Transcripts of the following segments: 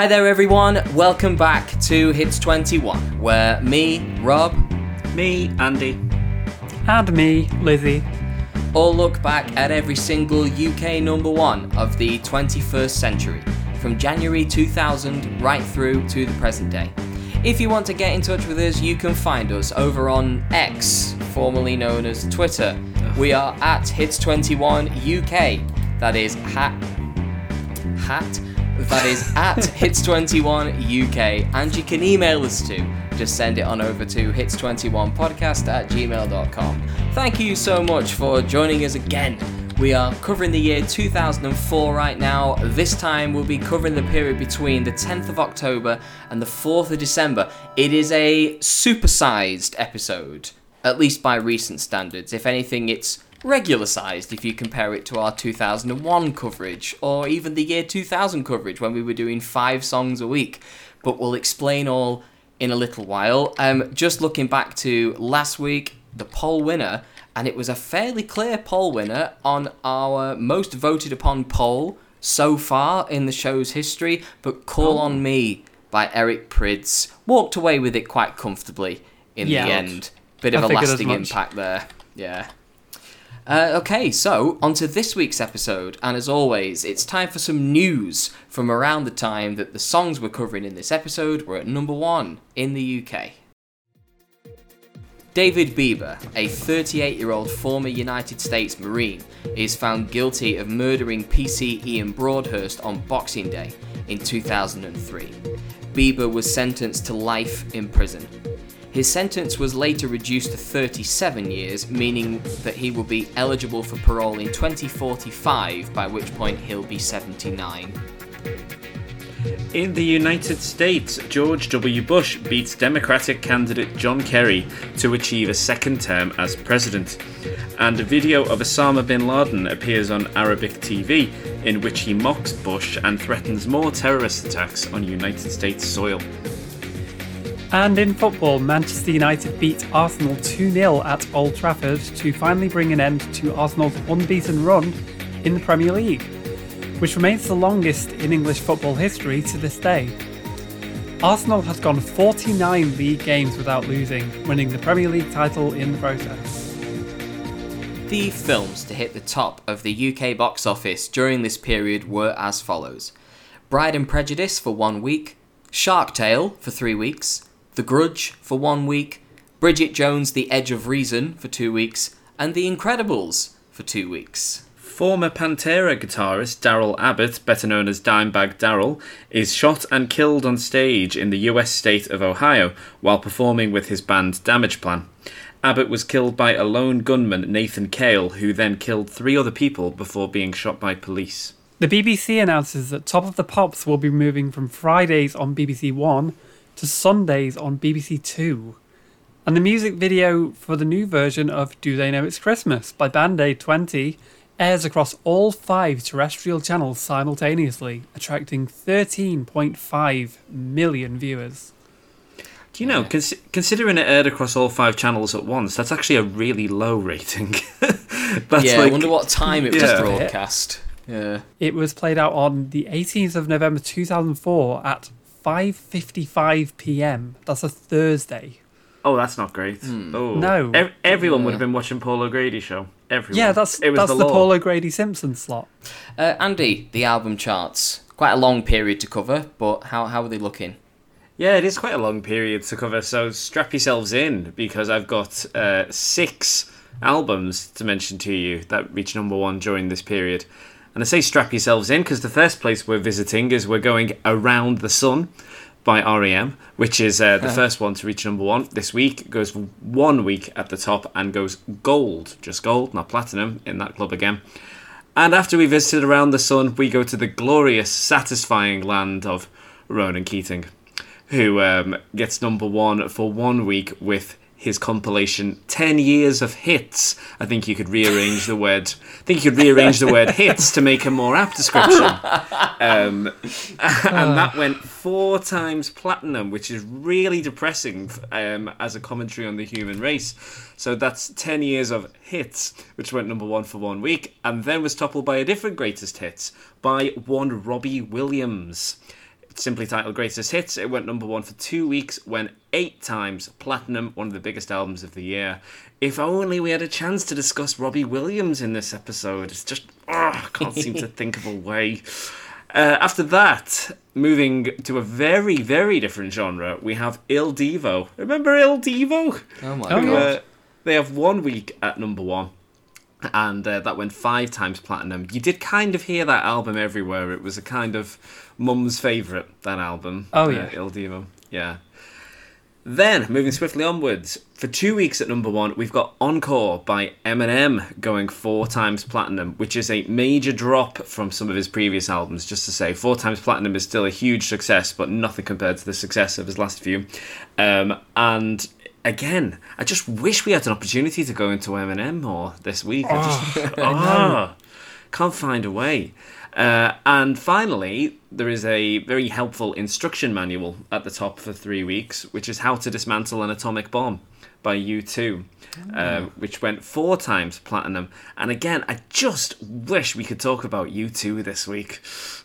Hi there, everyone. Welcome back to Hits 21, where me, Rob, Me, Andy. And me, Lizzie. all look back at every single UK number one of the 21st century, from January 2000 right through to the present day. If you want to get in touch with us, you can find us over on X, formerly known as Twitter. We are at Hits21UK. That is hat hat. That is at hits21uk, and you can email us too. Just send it on over to hits21podcast at gmail.com. Thank you so much for joining us again. We are covering the year 2004 right now. This time we'll be covering the period between the 10th of October and the 4th of December. It is a supersized episode, at least by recent standards. If anything, it's regular sized if you compare it to our 2001 coverage or even the year 2000 coverage when we were doing five songs a week. But we'll explain all in a little while. Um, just looking back to last week, the poll winner, and it was a fairly clear poll winner on our most voted upon poll so far in the show's history. But Call on Me by Eric Prydz walked away with it quite comfortably in Yeah. the end. Bit of I a lasting impact there. Yeah. Uh, okay, so on to this week's episode, and as always, it's time for some news from around the time that the songs we're covering in this episode were at number one in the UK. David Bieber, a 38 year old former United States Marine, is found guilty of murdering PC Ian Broadhurst on Boxing Day in 2003. Bieber was sentenced to life in prison. His sentence was later reduced to 37 years, meaning that he will be eligible for parole in 2045, by which point he'll be 79. In the United States, George W. Bush beats Democratic candidate John Kerry to achieve a second term as president. And a video of Osama bin Laden appears on Arabic TV, in which he mocks Bush and threatens more terrorist attacks on United States soil. And in football, Manchester United beat Arsenal 2 0 at Old Trafford to finally bring an end to Arsenal's unbeaten run in the Premier League, which remains the longest in English football history to this day. Arsenal has gone 49 league games without losing, winning the Premier League title in the process. The films to hit the top of the UK box office during this period were as follows Bride and Prejudice for one week, Shark Tale for three weeks, The Grudge for one week, Bridget Jones' The Edge of Reason for two weeks, and The Incredibles for two weeks. Former Pantera guitarist Darrell Abbott, better known as Dimebag Darrell, is shot and killed on stage in the US state of Ohio while performing with his band Damageplan. Abbott was killed by a lone gunman, Nathan Gale, who then killed three other people before being shot by police. The BBC announces that Top of the Pops will be moving from Fridays on BBC One to Sundays on BBC Two. And the music video for the new version of Do They Know It's Christmas by Band Aid 20 airs across all five terrestrial channels simultaneously, attracting 13.5 million viewers. Do you know, cons- considering it aired across all five channels at once, that's actually a really low rating. that's yeah, I wonder what time it was Yeah. broadcast. Yeah. It was played out on the 18th of November 2004 at 5:55 p.m. That's a Thursday. Oh, that's not great. Oh. No. Ev- everyone would have been watching Paul O'Grady show. Everyone. Yeah, that's it was that's the, the. Paul O'Grady Simpson slot. Uh, Andy, the album charts. Quite a long period to cover, but how, how are they looking? Yeah, it is quite a long period to cover, so strap yourselves in because I've got uh, six albums to mention to you that reached number one during this period. And I say strap yourselves in because the first place we're visiting is we're going Around the Sun by REM, which is uh, the first one to reach number one this week. It goes one week at the top and goes gold, just gold, not platinum, in that club again. And after we visited Around the Sun, we go to the glorious, satisfying land of Ronan Keating who um, gets number one for one week with his compilation 10 years of hits. I think you could rearrange the word i think you could rearrange the word hits to make a more apt description. Um, and that went four times platinum which is really depressing um, as a commentary on the human race. So that's 10 years of hits which went number one for one week and then was toppled by a different greatest hits by one robbie williams simply titled Greatest Hits. It went number one for two weeks, went eight times platinum, one of the biggest albums of the year. If only we had a chance to discuss Robbie Williams in this episode. It's just, oh, I can't seem to think of a way. Uh, after that, moving to a very, very different genre, we have Il Divo. Remember Il Divo? Oh my god. Uh, they have one week at number one, and uh, that went five times platinum. You did kind of hear that album everywhere. It was a kind of mum's favourite, that album. Oh, uh, yeah. Il Divo. Yeah. Then, moving swiftly onwards, for two weeks at number one, we've got Encore by Eminem going four times platinum, which is a major drop from some of his previous albums, just to say. Four times platinum is still a huge success, but nothing compared to the success of his last few. Um, and again, I just wish we had an opportunity to go into Eminem more this week. I just, ah, can't find a way. Uh, and finally, there is a very helpful instruction manual at the top for three weeks, which is How to Dismantle an Atomic Bomb by U2, uh, which went four times platinum. And again, I just wish we could talk about U2 this week.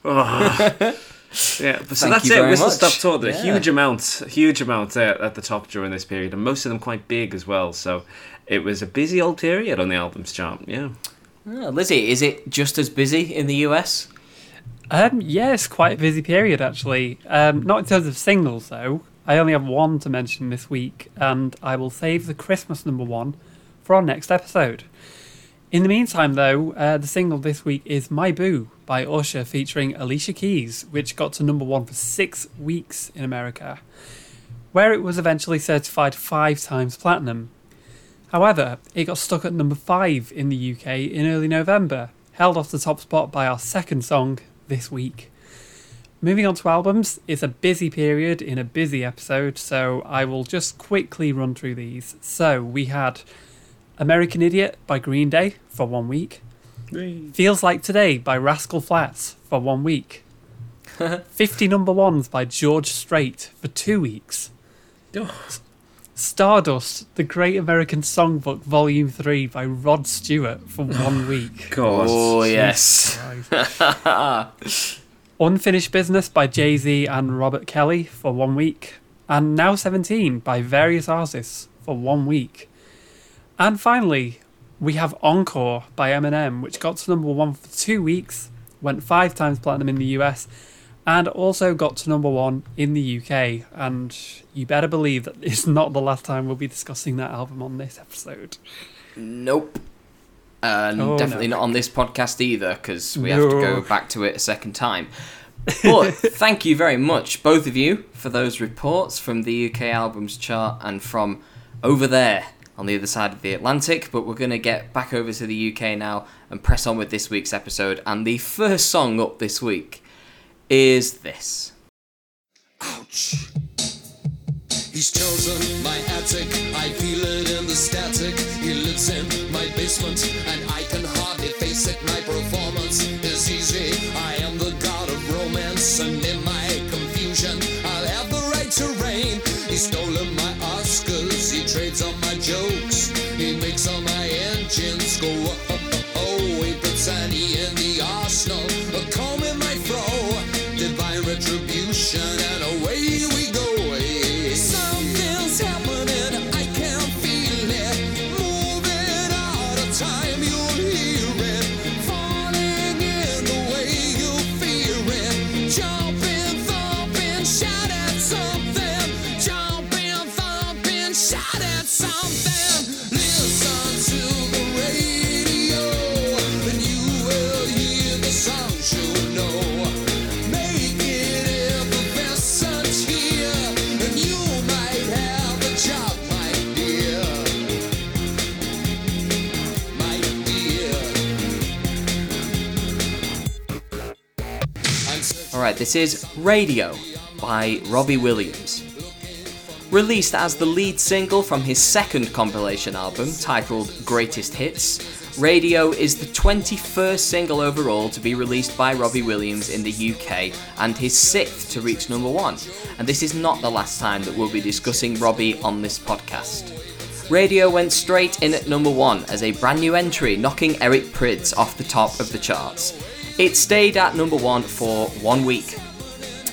Oh. Yeah, but so Thank that's you it. very Whistle much. Stop Tour. A Yeah. huge amount, a huge amount uh, at the top during this period, and most of them quite big as well. So it was a busy old period on the albums chart. Yeah. Oh, Lizzie, is it just as busy in the US? Um, yes, quite a busy period actually. Um, not in terms of singles though. I only have one to mention this week, and I will save the Christmas number one for our next episode. In the meantime, though, uh, the single this week is My Boo by Usher featuring Alicia Keys, which got to number one for six weeks in America, where it was eventually certified five times platinum. However, it got stuck at number five in the UK in early November, held off the top spot by our second song this week. Moving on to albums, it's a busy period in a busy episode, so I will just quickly run through these. So we had American Idiot by Green Day for one week, Feels Like Today by Rascal Flatts for one week, 50 number ones by George Strait for two weeks, Stardust, The Great American Songbook Volume 3 by Rod Stewart for one week. God. Oh, oh yes. Unfinished Business by Jay Z and Robert Kelly for one week, and Now 17 by various artists for one week. And finally, we have Encore by Eminem, which got to number one for two weeks, went five times platinum in the US, and also got to number one in the UK. And you better believe that it's not the last time we'll be discussing that album on this episode. Nope. And Oh, definitely no. not on this podcast either, because we have to go back to it a second time. But thank you very much, both of you, for those reports from the UK albums chart and from over there on the other side of the Atlantic. But we're going to get back over to the UK now and press on with this week's episode. And the first song up this week is this. Ouch. He's chosen my attic. I feel it in the static. He lives in my basement, and I can hardly face it. My performance is easy. I am the god of romance, and in this is Radio by Robbie Williams. Released as the lead single from his second compilation album titled Greatest Hits, Radio is the 21st single overall to be released by Robbie Williams in the UK and his sixth to reach number one. And this is not the last time that we'll be discussing Robbie on this podcast. Radio went straight in at number one as a brand new entry, knocking Eric Prydz off the top of the charts. It stayed at number one for one week.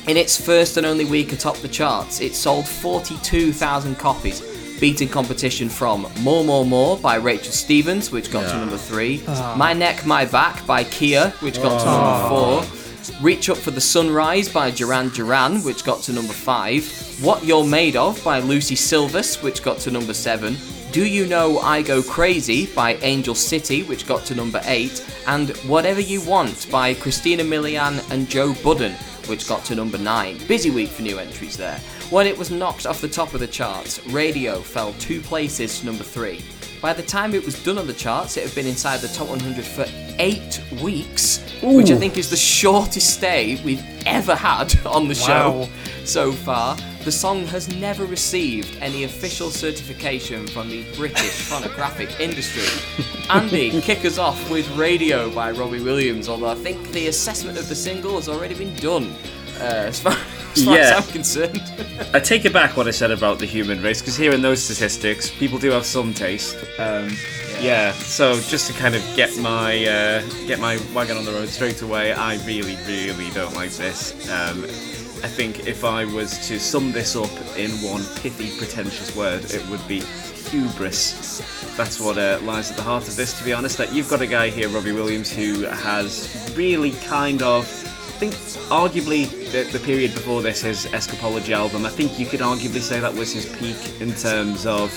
In its first and only week atop the charts, it sold 42,000 copies, beating competition from More More More by Rachel Stevens, which got to number three, ah. My Neck, My Back by Khia, which got to number ah. four, Reach Up for the Sunrise by Duran Duran, which got to number five, What You're Made Of by Lucie Silvas, which got to number seven, Do You Know I Go Crazy by Angel City, which got to number eight, and Whatever You Want by Christina Milian and Joe Budden, which got to number 9. Busy week for new entries there. When it was knocked off the top of the charts, Radio fell two places to number 3. By the time it was done on the charts, it had been inside the top 100 for 8 weeks, which I think is the shortest stay we've ever had on the show Wow. so far. The song has never received any official certification from the British phonographic industry. Andy, kick us off with Radio by Robbie Williams, although I think the assessment of the single has already been done, uh, as far, as, far Yeah. as I'm concerned. I take it back what I said about the human race because here in those statistics, people do have some taste. Um, yeah. So just to kind of get my uh, get my wagon on the road straight away, I really, really don't like this. Um, I think if I was to sum this up in one pithy, pretentious word, it would be hubris. That's what uh, lies at the heart of this, to be honest. That you've got a guy here, Robbie Williams, who has really kind of I think arguably the, the period before this, his Escapology album, I think you could arguably say that was his peak in terms of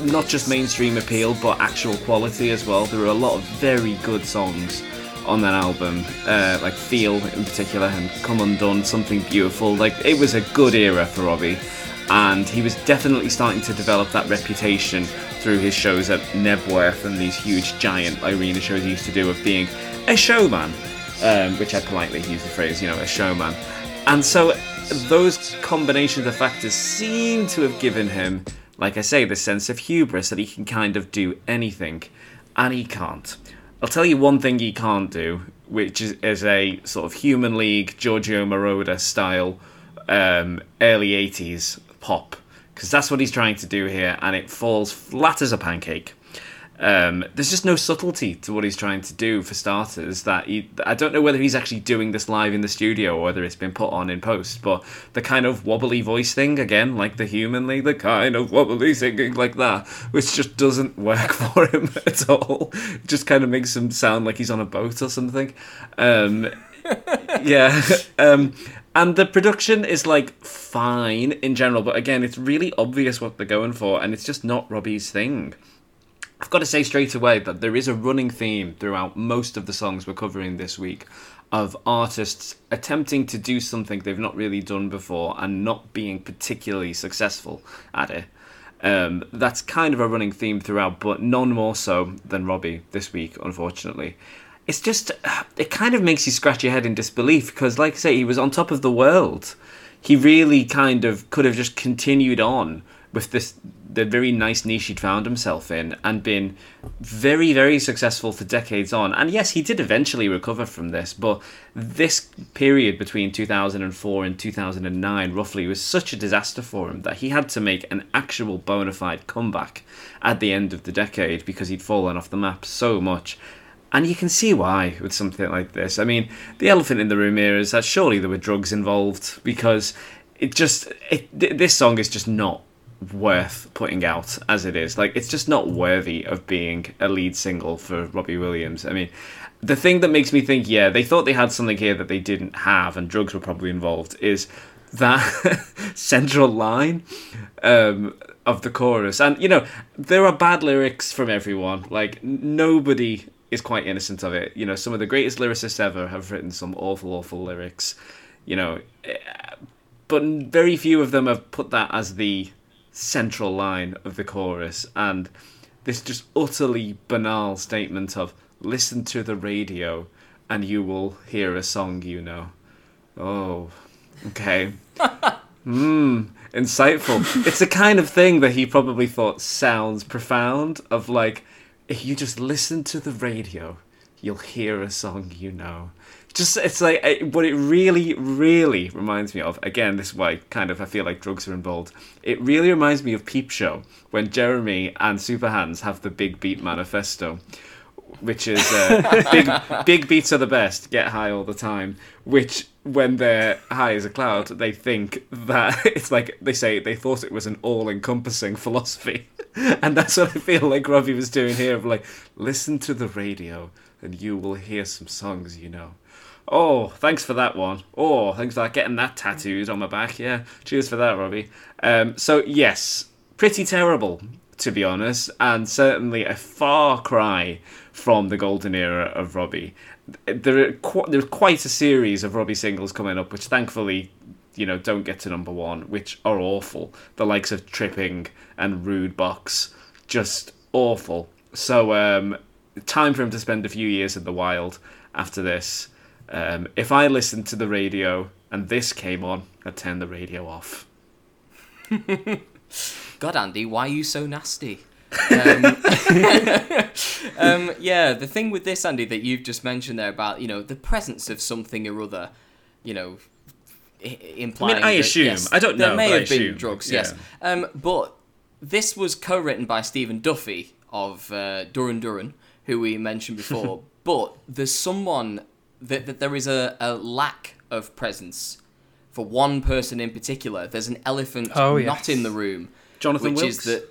not just mainstream appeal, but actual quality as well. There are a lot of very good songs on that album, uh, like Feel in particular, and Come Undone, Something Beautiful. Like, it was a good era for Robbie, and he was definitely starting to develop that reputation through his shows at Knebworth and these huge giant arena shows he used to do of being a showman um, which I politely use the phrase, you know, a showman. And so those combinations of factors seem to have given him, like I say, this sense of hubris that he can kind of do anything, and he can't. I'll tell you one thing he can't do, which is, is a sort of Human League, Giorgio Moroder style, um, early 80s pop, because that's what he's trying to do here, and it falls flat as a pancake. Um, there's just no subtlety to what he's trying to do for starters. That he, I don't know whether he's actually doing this live in the studio or whether it's been put on in post. But the kind of wobbly voice thing again, like the Human League, the kind of wobbly singing like that, which just doesn't work for him at all. It just kind of makes him sound like he's on a boat or something. Um, yeah. Um, and the production is like fine in general, but again, it's really obvious what they're going for, and it's just not Robbie's thing. I've got to say straight away that there is a running theme throughout most of the songs we're covering this week of artists attempting to do something they've not really done before and not being particularly successful at it. Um, that's kind of a running theme throughout, but none more so than Robbie this week, unfortunately. It's just, it kind of makes you scratch your head in disbelief because, like I say, he was on top of the world. He really kind of could have just continued on with this the very nice niche he'd found himself in and been very very successful for decades on and yes he did eventually recover from this but this period between 2004 and 2009 roughly was such a disaster for him that he had to make an actual bona fide comeback at the end of the decade because he'd fallen off the map so much and you can see why with something like this. I mean, the elephant in the room here is that surely there were drugs involved because it just it, this song is just not worth putting out as it is. Like it's just not worthy of being a lead single for Robbie Williams. I mean, the thing that makes me think, yeah, they thought they had something here that they didn't have, and drugs were probably involved, is that central line um, of the chorus. And you know, there are bad lyrics from everyone. Like nobody is quite innocent of it. You know, some of the greatest lyricists ever have written some awful, awful lyrics. You know, eh, but very few of them have put that as the central line of the chorus. And this just utterly banal statement of listen to the radio and you will hear a song you know. Oh, okay. Hmm, insightful. It's the kind of thing that he probably thought sounds profound. Of like, if you just listen to the radio, you'll hear a song you know. Just it's like eh, what it really, really reminds me of. Again, this is why kind of I feel like drugs are involved. It really reminds me of Peep Show when Jeremy and Super Hans have the Big Beat Manifesto which is uh, big big beats are the best get high all the time which when they're high as a cloud, they think that it's like they say they thought it was an all-encompassing philosophy, and that's what I feel like Robbie was doing here. Of like, listen to the radio, and you will hear some songs you know. Oh, thanks for that one. Oh, thanks for that. getting that tattooed on my back. Yeah, cheers for that, Robbie. Um, so yes, pretty terrible to be honest, and certainly a far cry from the golden era of Robbie. There are qu- there's quite a series of Robbie singles coming up, which thankfully, you know, don't get to number one, which are awful. The likes of Tripping and Rude Box, just awful. So, um, time for him to spend a few years in the wild after this. Um, if I listened to the radio and this came on, I'd turn the radio off. God, Andy, why are you so nasty? um, um, yeah, the thing with this, Andy, that you've just mentioned there about you know the presence of something or other, you know, i- implying. I that, assume. yes, I don't know. there may I have been drugs, yeah. yes. Um, but this was co-written by Stephen Duffy of uh, Duran Duran, who we mentioned before. but there's someone that, that there is a, a lack of presence for one person in particular. There's an elephant Oh, not in the room. Jonathan which Wilkes? is that.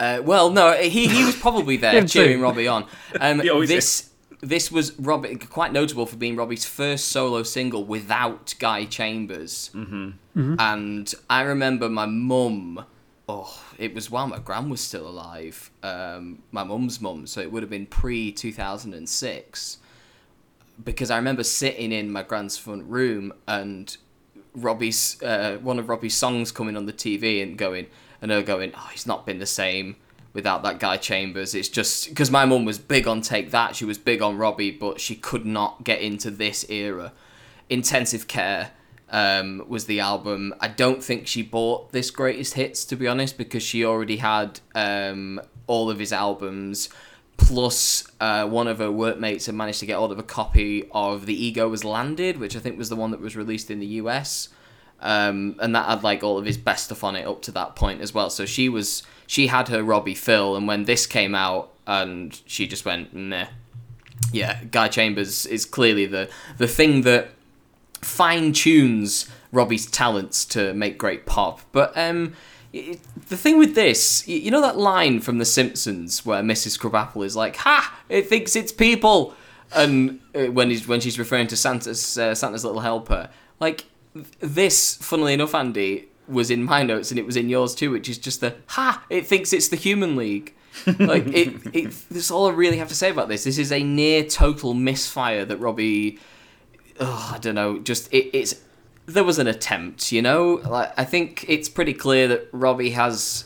Uh, well, no, he he was probably there Him too. cheering Robbie on. Um, He always this this was Robbie quite notable for being Robbie's first solo single without Guy Chambers. Mm-hmm. And I remember my mum. Oh, it was while my gran was still alive. Um, my mum's mum, so it would have been pre two thousand and six. Because I remember sitting in my grand's front room and Robbie's uh, one of Robbie's songs coming on the TV and going and her going, oh, he's not been the same without that guy Chambers. It's just because my mum was big on Take That, she was big on Robbie, but she could not get into this era. Intensive Care um, was the album. I don't think she bought this greatest hits to be honest because she already had um, all of his albums. Plus, uh, one of her workmates had managed to get hold of a copy of The Ego Was Landed, which I think was the one that was released in the US um, and that had like all of his best stuff on it up to that point as well. So she was she had her Robbie Phil, and when this came out, and she just went nah. Yeah, Guy Chambers is clearly the the thing that fine tunes Robbie's talents to make great pop. But um, the thing with this, you know that line from The Simpsons where Mrs. Krabappel is like, "Ha! It thinks it's people," and uh, when he's when she's referring to Santa's uh, Santa's little helper, like th- this, funnily enough, Andy was in my notes and it was in yours too, which is just the ha! It thinks it's the Human League. like it, it, that's all I really have to say about this. This is a near total misfire that Robbie oh, I don't know, just it, it's there was an attempt, you know. Like I think it's pretty clear that Robbie has,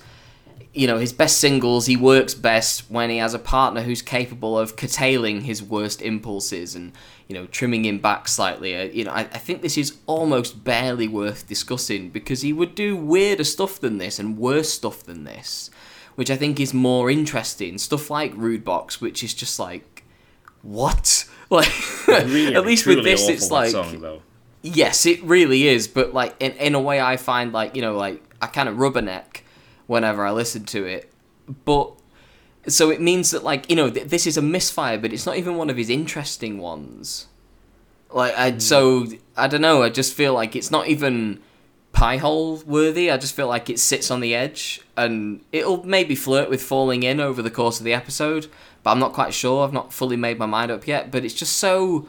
you know, his best singles. He works best when he has a partner who's capable of curtailing his worst impulses and you know trimming him back slightly. Uh, you know, I, I think this is almost barely worth discussing because he would do weirder stuff than this and worse stuff than this, which I think is more interesting. Stuff like Rude Box, which is just like what. Like Really, at least with this, it's like song, though. Yes, it really is. But like in in a way, I find like you know like I kind of rubberneck whenever I listen to it. But so it means that like you know th- this is a misfire, but it's not even one of his interesting ones. Like I hmm. so I don't know. I just feel like it's not even Piehole worthy. I just feel like it sits on the edge, and it'll maybe flirt with falling in over the course of the episode. But I'm not quite sure. I've not fully made my mind up yet. But it's just so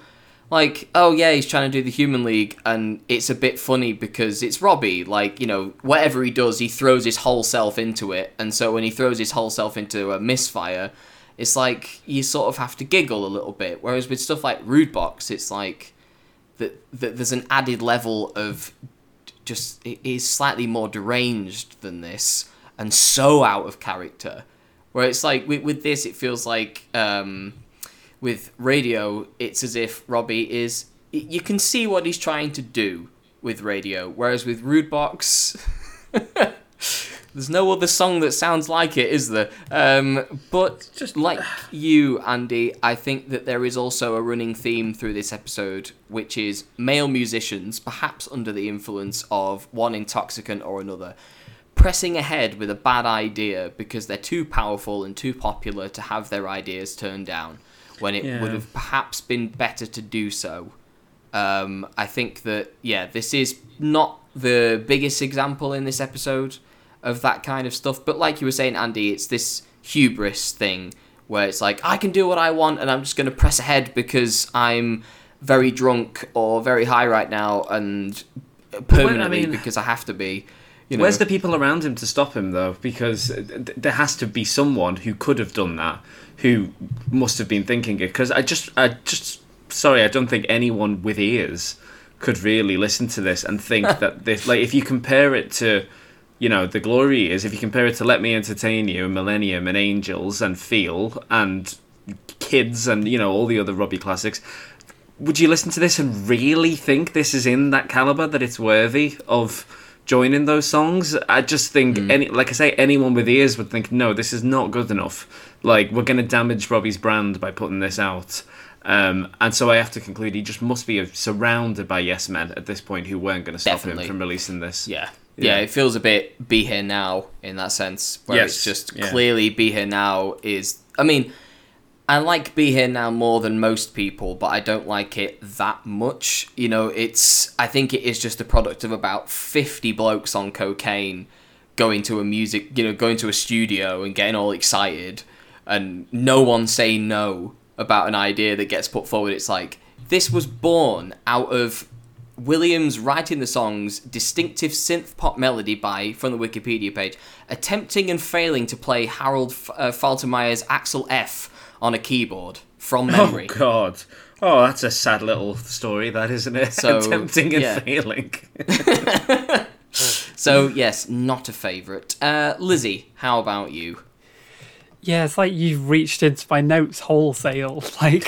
like oh yeah he's trying to do the human league and it's a bit funny because it's robbie. Like you know whatever he does he throws his whole self into it. And so when he throws his whole self into a misfire it's like you sort of have to giggle a little bit. Whereas with stuff like rude box it's like that, that there's an added level of just it is slightly more deranged than this and so out of character. Where it's like with, with this it feels like um with radio, it's as if Robbie is. You can see what he's trying to do with radio, whereas with Rude Box, there's no other song that sounds like it, is there? Um, but just like you, Andy, I think that there is also a running theme through this episode, which is male musicians, perhaps under the influence of one intoxicant or another, pressing ahead with a bad idea because they're too powerful and too popular to have their ideas turned down when it Yeah. would have perhaps been better to do so Um, I think that yeah, this is not the biggest example in this episode of that kind of stuff. But like you were saying, Andy, it's this hubris thing where it's like I can do what I want and I'm just going to press ahead because I'm very drunk or very high right now and permanently mean- because I have to be. You know, Where's the people around him to stop him though? Because th- there has to be someone who could have done that, who must have been thinking it. Because I just, I just, sorry, I don't think anyone with ears could really listen to this and think that this, like, if you compare it to, you know, the glory is if you compare it to Let Me Entertain You, and Millennium, and Angels, and Feel, and Kids, and you know all the other Robbie classics. Would you listen to this and really think this is in that caliber that it's worthy of joining those songs? I just think hmm. any like I say, anyone with ears would think, no, this is not good enough. Like we're gonna damage Robbie's brand by putting this out. Um, and so I have to conclude he just must be surrounded by yes men at this point who weren't going to stop Definitely. him from releasing this. Yeah. yeah. it feels a bit be here now in that sense, where Yes, it's just yeah. clearly be here now is. I mean, I like be here now more than most people, but I don't like it that much. You know, it's. I think it is just a product of about fifty blokes on cocaine going to a music, you know, going to a studio and getting all excited, and no one saying no about an idea that gets put forward. It's like this was born out of Williams writing the song's distinctive synth pop melody by, from the Wikipedia page, attempting and failing to play Harold F- uh, Faltermeyer's Axel F on a keyboard from memory. Oh. God. Oh, that's a sad little story, that isn't it? So, Attempting and yeah. failing. so, yes, not a favourite. Uh, Lizzie, how about you? Yeah, it's like you've reached into my notes wholesale. Like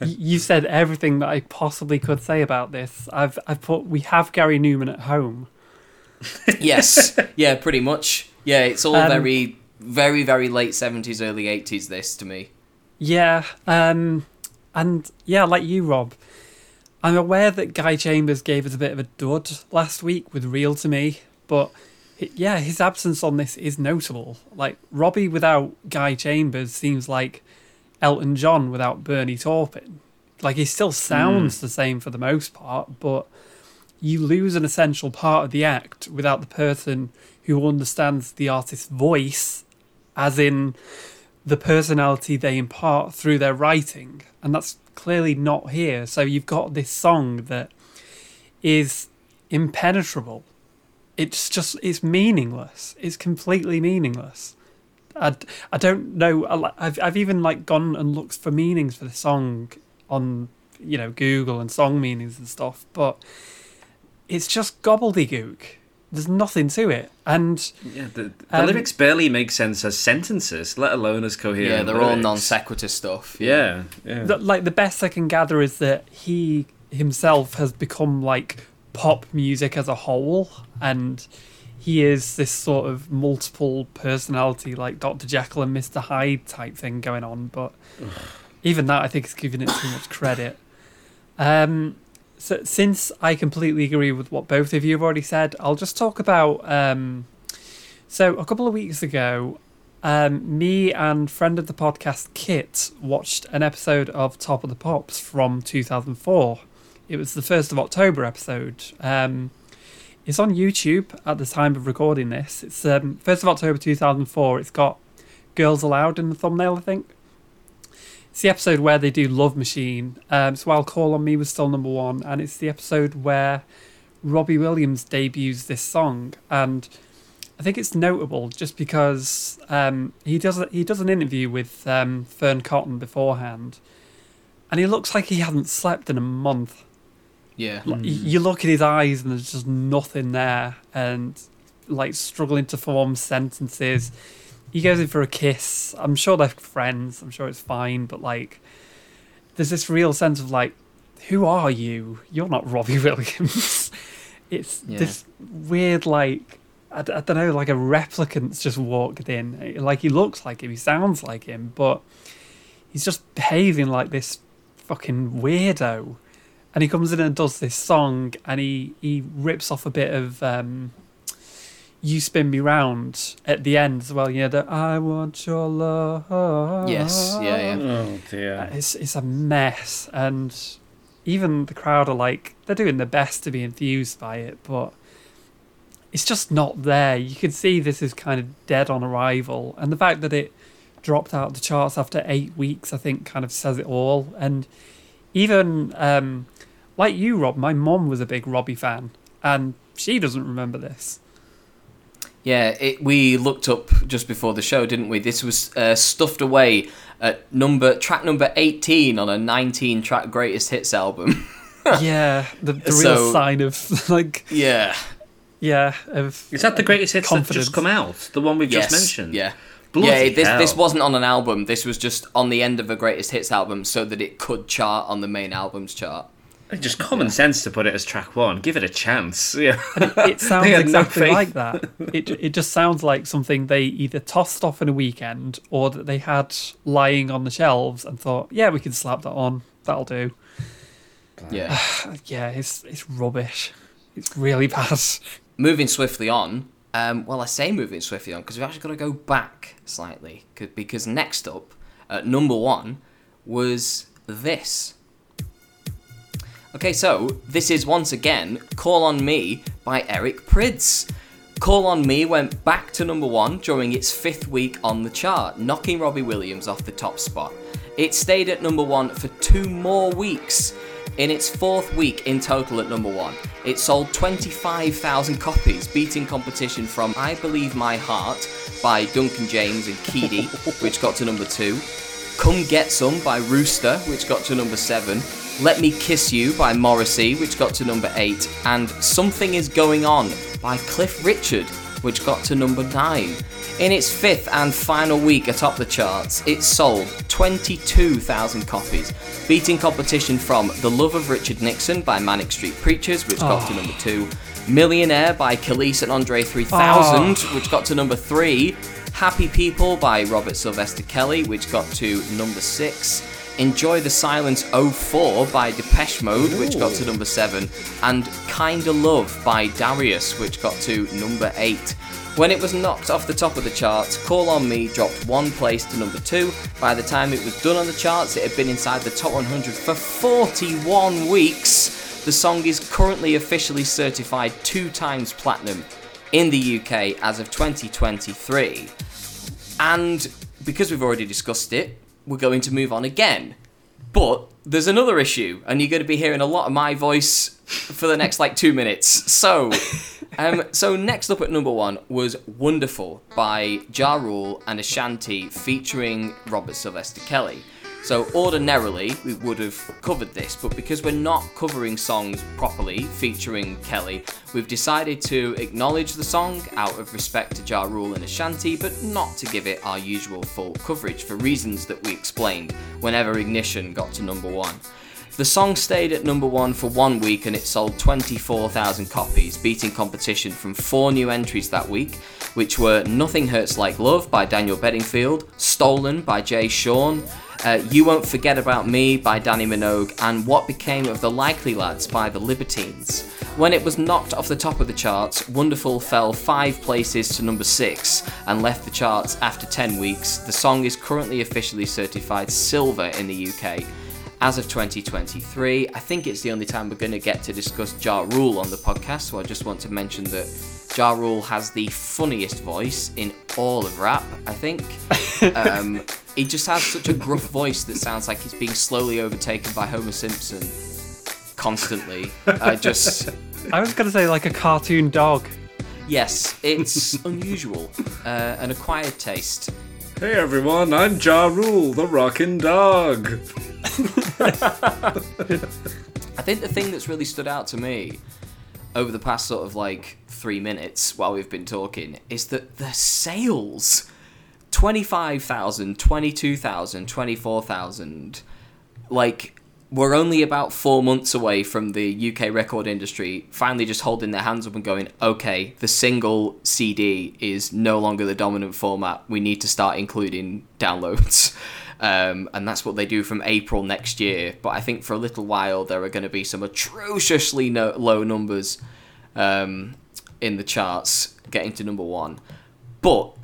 you said everything that I possibly could say about this. I've I've put we have Gary Numan at home. Yes, yeah, pretty much. Yeah, it's all Um, very, very, very late 70s, early 80s, this to me. Yeah, um, and yeah, like you, Rob. I'm aware that Guy Chambers gave us a bit of a dud last week with Real to Me, but yeah, his absence on this is notable. Like Robbie without Guy Chambers seems like Elton John without Bernie Taupin. Like he still sounds hmm. the same for the most part, but you lose an essential part of the act without the person who understands the artist's voice, as in the personality they impart through their writing. And that's clearly not here. So you've got this song that is impenetrable. It's just, it's meaningless. It's completely meaningless. I, I don't know. I li- I've, I've even like gone and looked for meanings for the song on, you know, Google and song meanings and stuff, but it's just gobbledygook. There's nothing to it. And Yeah, the, the Um, lyrics barely make sense as sentences, let alone as coherent. Yeah, they're all non sequitur stuff. Yeah, yeah. the, like the best I can gather is that he himself has become like pop music as a whole, and he is this sort of multiple personality, like Dr. Jekyll and Mr. Hyde type thing going on. But even that, I think, is giving it too much credit. Um, so since I completely agree with what both of you have already said, I'll just talk about. Um, so a couple of weeks ago, um, me and friend of the podcast Kit watched an episode of Top of the Pops from 2004. It was the first of October episode. Um, it's on YouTube at the time of recording this. It's um, first of October 2004. It's got Girls Aloud in the thumbnail, I think. It's the episode where they do Love Machine. Um, so I'll Call on Me was still number one, and it's the episode where Robbie Williams debuts this song, and I think it's notable just because um, he does he does an interview with um, Fearne Cotton beforehand, and he looks like he hasn't slept in a month. Yeah. Like, y- hmm. You look at his eyes and there's just nothing there, and like struggling to form sentences. He goes in for a kiss. I'm sure they're friends. I'm sure it's fine, but like, there's this real sense of like, who are you? You're not Robbie Williams. it's Yeah. this weird like. I don't know, like a replicant's just walked in. Like he looks like him, he sounds like him, but he's just behaving like this fucking weirdo. And he comes in and does this song, and he he rips off a bit of um, "You Spin Me Round" at the end as well. You know, the "I Want Your Love." Yes, yeah, yeah. Oh dear. It's it's a mess, and even the crowd are like they're doing their best to be enthused by it, but it's just not there. You can see this is kind of dead on arrival, and the fact that it dropped out of the charts after eight weeks, I think, kind of says it all. And even um, like you, Rob, my mom was a big Robbie fan, and she doesn't remember this. Yeah, it, we looked up just before the show, didn't we? This was uh, stuffed away at number track number 18 on a 19 track greatest hits album. yeah, the, the real So- sign of like yeah. yeah of Is that the greatest hits that just come out? The one we've Yes. just mentioned? Yeah. Bloody yeah, this hell. this wasn't on an album. This was just on the end of a greatest hits album so that it could chart on the main albums chart. Just common sense to put it as track one. Give it a chance. Yeah. it sounds They no exactly faith. like that. It it just sounds like something they either tossed off in a weekend or that they had lying on the shelves and thought, yeah, we can slap that on. That'll do. Yeah. Yeah, it's it's rubbish. It's really bad. moving swiftly on. Um, well, I say moving swiftly on because we've actually got to go back slightly 'cause- because next up at number one was this. Okay, so this is once again Call on Me by Eric Prydz. Call on Me went back to number one during its fifth week on the chart, knocking Robbie Williams off the top spot. It stayed at number one for two more weeks. In its fourth week in total at number one, it sold 25,000 copies, beating competition from I Believe My Heart by Duncan James and Keedie, which got to number two. Come Get Some by Rooster, which got to number 7, Let Me Kiss You by Morrissey, which got to number 8, and Something Is Going On by Cliff Richard, which got to number 9. In its fifth and final week atop the charts, it sold 22,000 copies, beating competition from The Love of Richard Nixon by Manic Street Preachers, which got to oh. number 2, Millionaire by Kelis and Andre 3000, which got to number 3, Happy People by Robert Sylvester Kelly, which got to number 6. Enjoy the Silence 04 by Depeche Mode, which got to number 7. And Kinda Love by Darius, which got to number 8. When it was knocked off the top of the charts, Call On Me dropped one place to number 2. By the time it was done on the charts, it had been inside the top 100 for 41 weeks. The song is currently officially certified two times platinum in the UK as of 2023. And because we've already discussed it, we're going to move on again. But there's another issue, and you're going to be hearing a lot of my voice for the next like two minutes. So, um, so next up at number one was "Wonderful" by Ja Rule and Ashanti featuring Robert Sylvester Kelly. So ordinarily we would have covered this, but because we're not covering songs properly featuring Kelly, we've decided to acknowledge the song out of respect to Ja Rule and Ashanti, but not to give it our usual full coverage for reasons that we explained whenever Ignition got to number one. The song stayed at number one for one week and it sold 24,000 copies, beating competition from four new entries that week, which were Nothing Hurts Like Love by Daniel Bedingfield, Stolen by Jay Sean, uh, You Won't Forget About Me by Dannii Minogue, and What Became of the Likely Lads by the Libertines. When it was knocked off the top of the charts, Wonderful fell five places to number six and left the charts after 10 weeks. The song is currently officially certified silver in the UK as of 2023. I think it's the only time we're going to get to discuss Ja Rule on the podcast, so I just want to mention that Ja Rule has the funniest voice in all of rap, I think. Um, he just has such a gruff voice that sounds like he's being slowly overtaken by Homer Simpson constantly. I just. I was gonna say like a cartoon dog. Yes, it's unusual, uh, an acquired taste. Hey everyone, I'm Ja Rule, the rockin' dog. I think the thing that's really stood out to me over the past sort of like three minutes while we've been talking is that the sales 25,000, 22,000, 24,000 like we're only about four months away from the UK record industry finally just holding their hands up and going, okay, the single CD is no longer the dominant format. We need to start including downloads. Um, and that's what they do from April next year. But I think for a little while there are going to be some atrociously no- low numbers um, in the charts, getting to number one. But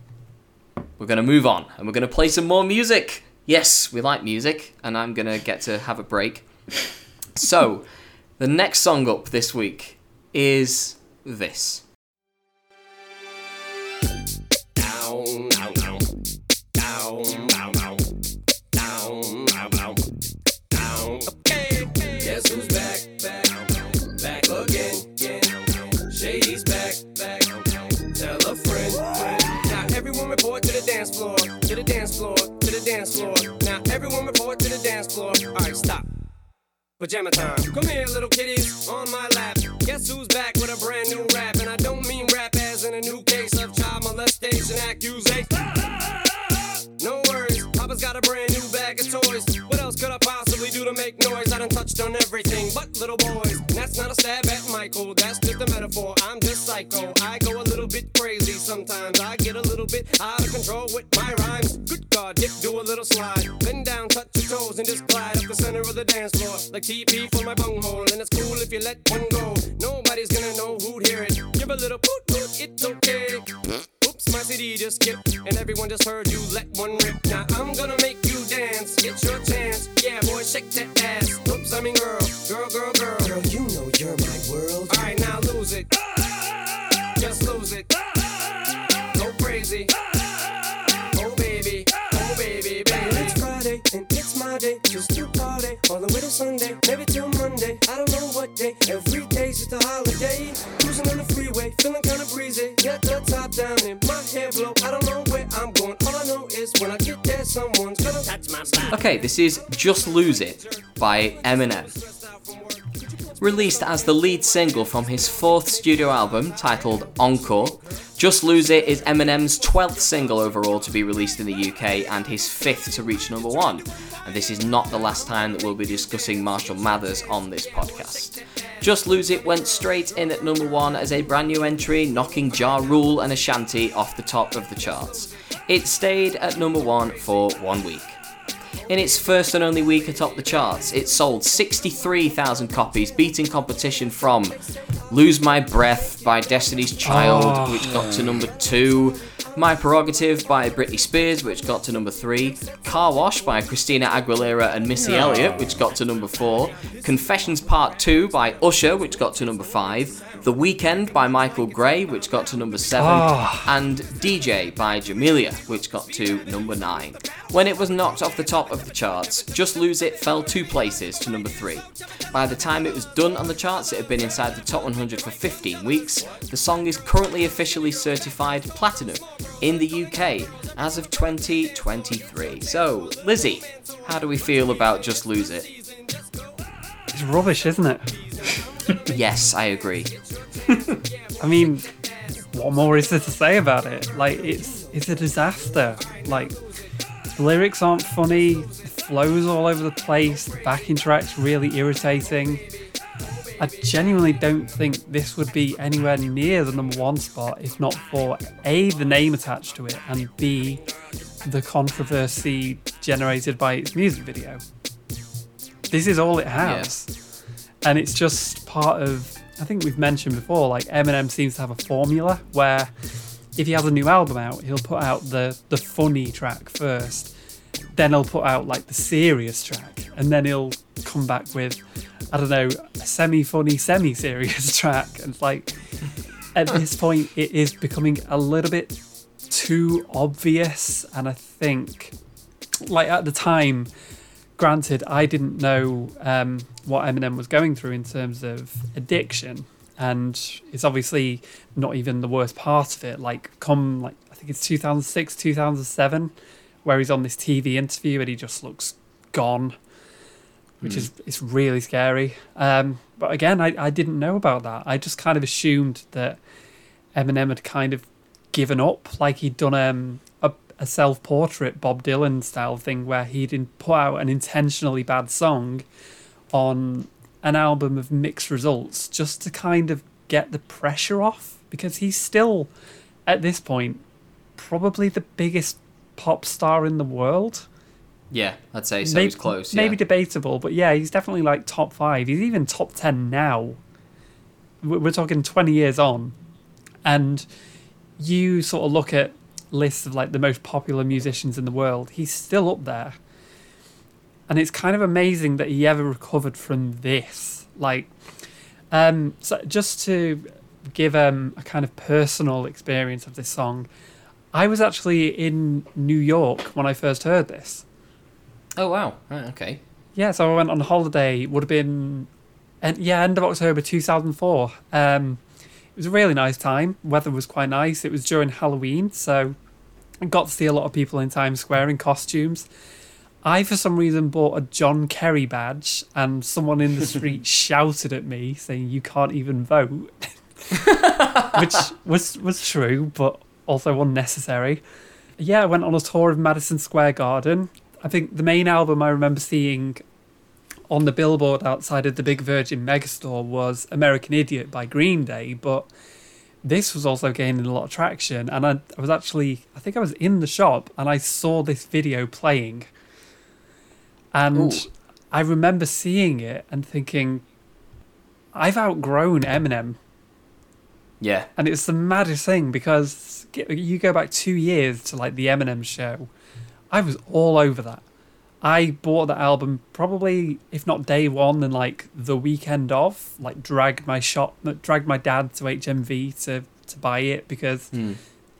we're going to move on and we're going to play some more music. Yes, we like music, and I'm going to get to have a break. So, the next song up this week is this. Pajama time. Come here, little kitties, on my lap. Guess who's back with a brand new rap? And I don't mean rap as in a new case of child molestation accusation. No worries, Papa's got a brand new bag of toys. What else could I do to make noise? I done touched on everything but little boys. And that's not a stab at Michael, that's just a metaphor. I'm just psycho. I go a little bit crazy sometimes. I get a little bit out of control with my rhymes. Good God, Dick, do a little slide. Bend down, touch your toes, and just glide up the center of the dance floor. Like TP for my bunghole. And it's cool if you let one go. Nobody's gonna know who'd hear it. Give a little poot poot, it's okay. My CD just skipped, and everyone just heard you let one rip. Now I'm gonna make you dance, get your chance. Yeah, boy, shake that ass. Oops, I mean girl, girl, girl, girl. Girl, you know you're my world. Alright, now lose it. Just lose it. Go crazy. Oh baby, oh baby, baby. It's Friday and it's my day. Just to party all the way to Sunday, maybe till Monday. I don't know what day. Every day's just a holiday. Cruising on the freeway, feeling kinda breezy. Got the Okay, this is Just Lose It by Eminem. Released as the lead single from his fourth studio album titled Encore, Just Lose It is Eminem's 12th single overall to be released in the UK and his fifth to reach number one. And this is not the last time that we'll be discussing Marshall Mathers on this podcast. Just Lose It went straight in at number one as a brand new entry, knocking Ja Rule and Ashanti off the top of the charts. It stayed at number one for one week. In its first and only week atop the charts, it sold 63,000 copies, beating competition from Lose My Breath by Destiny's Child, Oh. which got to number two, My Prerogative by Britney Spears, which got to number three, Car Wash by Christina Aguilera and Missy Elliott, which got to number four, Confessions Part 2 by Usher, which got to number five, The Weekend by Michael Gray, which got to number seven, Oh. and DJ by Jamelia, which got to number 9. When it was knocked off the top of the charts, Just Lose It fell two places to number 3. By the time it was done on the charts, it had been inside the top 100 for 15 weeks. The song is currently officially certified platinum in the UK as of 2023. So, Lizzie, how do we feel about Just Lose It? It's rubbish, isn't it? Yes, I agree. I mean, what more is there to say about it? Like, it's it's a disaster. Like, the lyrics aren't funny, the flow's all over the place, the backing track's really irritating. I genuinely don't think this would be anywhere near the number one spot if not for A, the name attached to it, and B, the controversy generated by its music video. This is all it has. And it's just part of, I think we've mentioned before, like Eminem seems to have a formula where if he has a new album out, he'll put out the, the funny track first, then he'll put out like the serious track, and then he'll come back with, I don't know, a semi funny, semi serious track. And like, at this point, it is becoming a little bit too obvious. And I think, like, at the time, granted, I didn't know um, what Eminem was going through in terms of addiction, and it's obviously not even the worst part of it. Like, come like I think it's 2006, 2007, where he's on this TV interview and he just looks gone, which is it's really scary. Um, but again, I, I didn't know about that. I just kind of assumed that Eminem had kind of given up, like he'd done um, a, a self portrait Bob Dylan style thing where he didn't put out an intentionally bad song on an album of mixed results just to kind of get the pressure off because he's still at this point probably the biggest pop star in the world. Yeah, I'd say so. maybe, He's close. Maybe debatable, but yeah, he's definitely like top five. He's even top ten now. We're we're talking twenty years on, and you sort of look at lists of like the most popular musicians in the world. He's still up there, and it's kind of amazing that he ever recovered from this. Like, um, so just to give um, a kind of personal experience of this song, I was actually in New York when I first heard this. Oh wow. Right, okay. Yeah, so I went on holiday. Would have been, and yeah, end of October two thousand four. Um, it was a really nice time. Weather was quite nice. It was during Halloween, so I got to see a lot of people in Times Square in costumes. I, for some reason, bought a John Kerry badge, and someone in the street shouted at me saying, "You can't even vote," which was was true, but also unnecessary. Yeah, I went on a tour of Madison Square Garden. I think the main album I remember seeing on the billboard outside of the Big Virgin Megastore was American Idiot by Green Day, but this was also gaining a lot of traction. And I, I was actually, I think I was in the shop and I saw this video playing. And Ooh. I remember seeing it and thinking, I've outgrown Eminem. Yeah. And it's the maddest thing because you go back two years to like the Eminem show. I was all over that. I bought that album probably, if not day one, and like the weekend of. Like dragged my shop, dragged my dad to HMV to to buy it because, Hmm.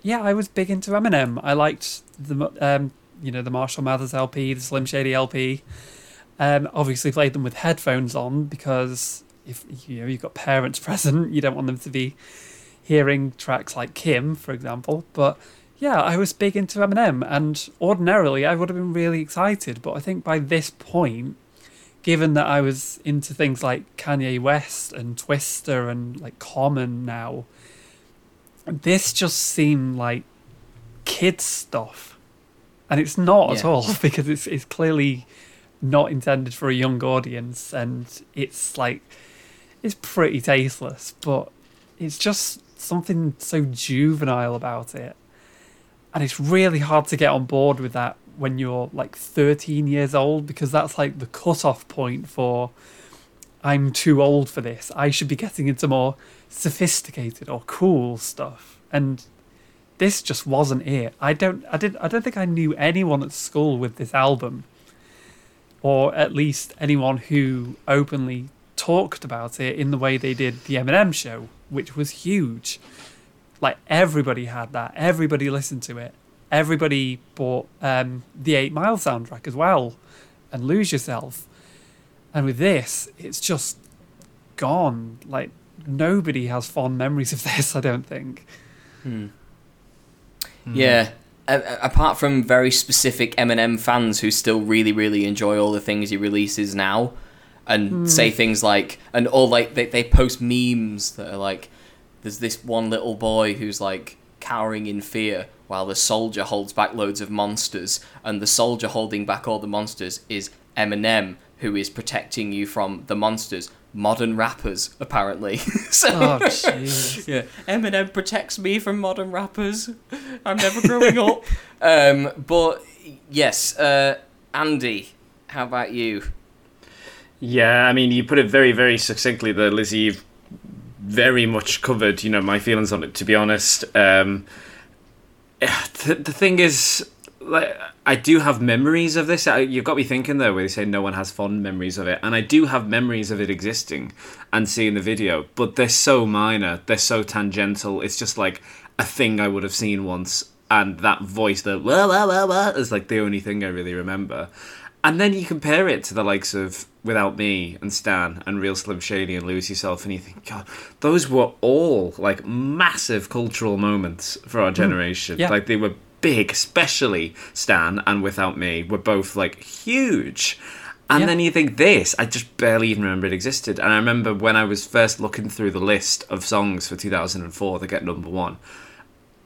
yeah, I was big into Eminem. I liked the um, you know, the Marshall Mathers LP, the Slim Shady LP. Um, obviously played them with headphones on because if you know you've got parents present, you don't want them to be hearing tracks like Kim, for example. But yeah, I was big into Eminem, and ordinarily I would have been really excited. But I think by this point, given that I was into things like Kanye West and Twista and like Common now, this just seemed like kids stuff, and it's not at all because it's it's clearly not intended for a young audience, and it's like it's pretty tasteless, but it's just something so juvenile about it. And it's really hard to get on board with that when you're like 13 years old because that's like the cutoff point for I'm too old for this. I should be getting into more sophisticated or cool stuff. And this just wasn't it. I don't I did I don't think I knew anyone at school with this album. Or at least anyone who openly talked about it in the way they did the Eminem show, which was huge. Like everybody had that. Everybody listened to it. Everybody bought um, the Eight Mile soundtrack as well, and Lose Yourself. And with this, it's just gone. Like nobody has fond memories of this. I don't think. Yeah. A- a- apart from very specific Eminem fans who still really, really enjoy all the things he releases now, and say things like, and all like they they post memes that are like, there's this one little boy who's like cowering in fear while the soldier holds back loads of monsters, and the soldier holding back all the monsters is Eminem, who is protecting you from the monsters. Modern rappers, apparently. so, Oh jeez. yeah, Eminem protects me from modern rappers. I'm never growing up. Um, but yes, uh, Andy, how about you? Yeah, I mean, you put it very, very succinctly there, Lizzie. You've very much covered, you know, my feelings on it. To be honest, um, the, the thing is, like, I do have memories of this. You've got me thinking though, where they say no one has fond memories of it, and I do have memories of it existing and seeing the video, but they're so minor, they're so tangential. It's just like a thing I would have seen once, and that voice, the wah, wah, wah, wah, is like the only thing I really remember. And then you compare it to the likes of Without Me and Stan and Real Slim Shady and Lose Yourself, and you think, God, those were all like massive cultural moments for our hmm. generation. yeah. Like they were big, especially Stan and Without Me were both like huge. And Yeah. then you think this, I just barely even remember it existed. And I remember when I was first looking through the list of songs for 2004 that get number one,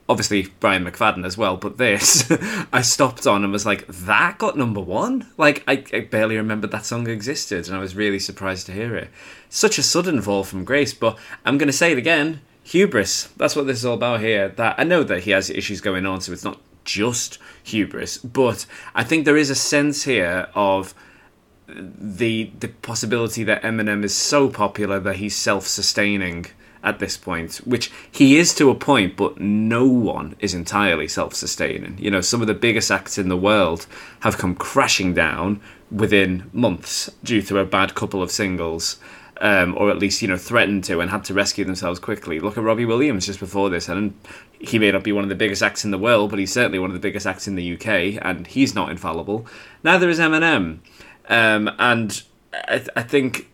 obviously Brian McFadden as well, but this I stopped on and was like, that got number one? Like, I, I barely remembered that song existed, and I was really surprised to hear it. Such a sudden fall from grace, but I'm going to say it again hubris. That's what this is all about here. That I know that he has issues going on, so it's not just hubris, but I think there is a sense here of the the possibility that Eminem is so popular that he's self-sustaining at this point, which he is to a point, but no one is entirely self sustaining. You know, some of the biggest acts in the world have come crashing down within months due to a bad couple of singles. Um, or at least you know threatened to and had to rescue themselves quickly. Look at Robbie Williams just before this, and he may not be one of the biggest acts in the world, but he's certainly one of the biggest acts in the UK, and he's not infallible. Neither is Eminem, um, and I, I think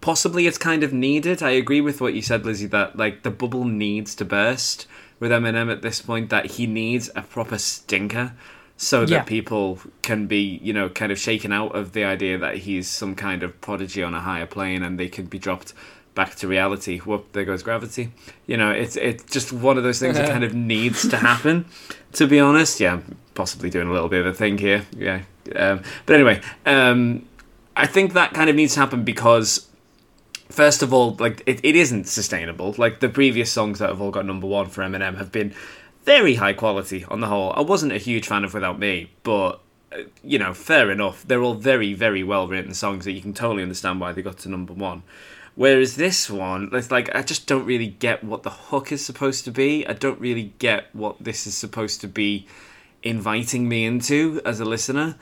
possibly it's kind of needed. I agree with what you said, Lizzie, that like the bubble needs to burst with Eminem at this point. That he needs a proper stinker so that people can be, you know, kind of shaken out of the idea that he's some kind of prodigy on a higher plane and they can be dropped back to reality. Whoop, there goes gravity. You know, it's it's just one of those things that kind of needs to happen. To be honest, yeah, possibly doing a little bit of a thing here. Yeah, um, but anyway, um, I think that kind of needs to happen because first of all, like it, it isn't sustainable. Like the previous songs that have all got number one for Eminem have been very high quality on the whole. I wasn't a huge fan of Without Me, but uh, you know, fair enough. They're all very, very well written songs that you can totally understand why they got to number one. Whereas this one, it's like I just don't really get what the hook is supposed to be. I don't really get what this is supposed to be inviting me into as a listener.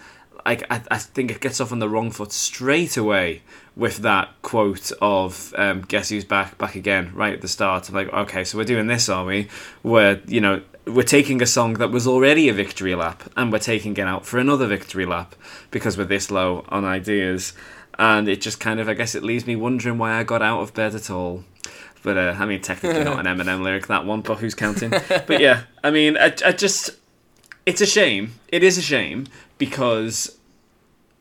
Like I, I think it gets off on the wrong foot straight away with that quote of um, "Guess who's back, back again" right at the start. I'm like, okay, so we're doing this, are we? Where you know we're taking a song that was already a victory lap and we're taking it out for another victory lap because we're this low on ideas, and it just kind of I guess it leaves me wondering why I got out of bed at all. But uh, I mean, technically not an Eminem lyric that one, but who's counting? But yeah, I mean, I, I just it's a shame. It is a shame because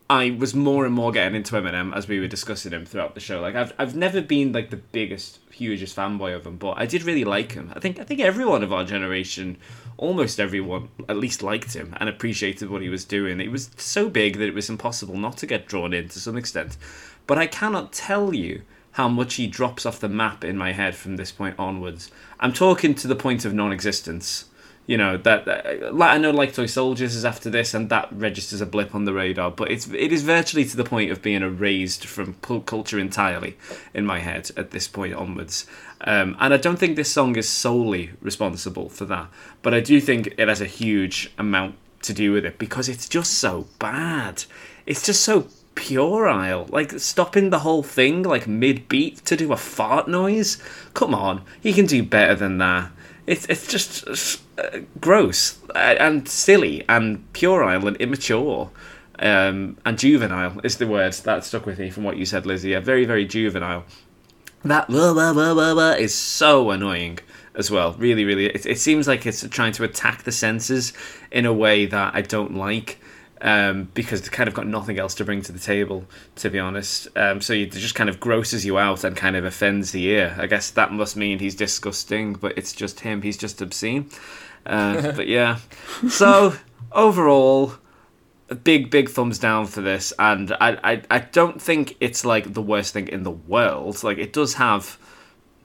I was more and more getting into Eminem as we were discussing him throughout the show. Like I've I've never been like the biggest, hugest fanboy of him, but I did really like him. I think I think everyone of our generation, almost everyone, at least liked him and appreciated what he was doing. It was so big that it was impossible not to get drawn in to some extent. But I cannot tell you how much he drops off the map in my head from this point onwards. I'm talking to the point of non-existence you know that, that I know like Toy Soldiers is after this and that registers a blip on the radar but it's it is virtually to the point of being erased from pulp culture entirely in my head at this point onwards. Um, and I don't think this song is solely responsible for that but I do think it has a huge amount to do with it because it's just so bad. It's just so puerile like stopping the whole thing like mid beat to do a fart noise. Come on he can do better than that it's it's just uh, gross and silly and puerile and immature um, and juvenile is the word that stuck with me from what you said, Lizzie. Yeah, very very juvenile. That blah, blah, blah, blah, blah, is so annoying as well. Really, really, it, it seems like it's trying to attack the senses in a way that I don't like. Um, because they kind of got nothing else to bring to the table, to be honest. Um, so it just kind of grosses you out and kind of offends the ear. I guess that must mean he's disgusting, but it's just him. He's just obscene. Uh, but yeah. So overall, a big, big thumbs down for this. And I, I, I don't think it's like the worst thing in the world. Like it does have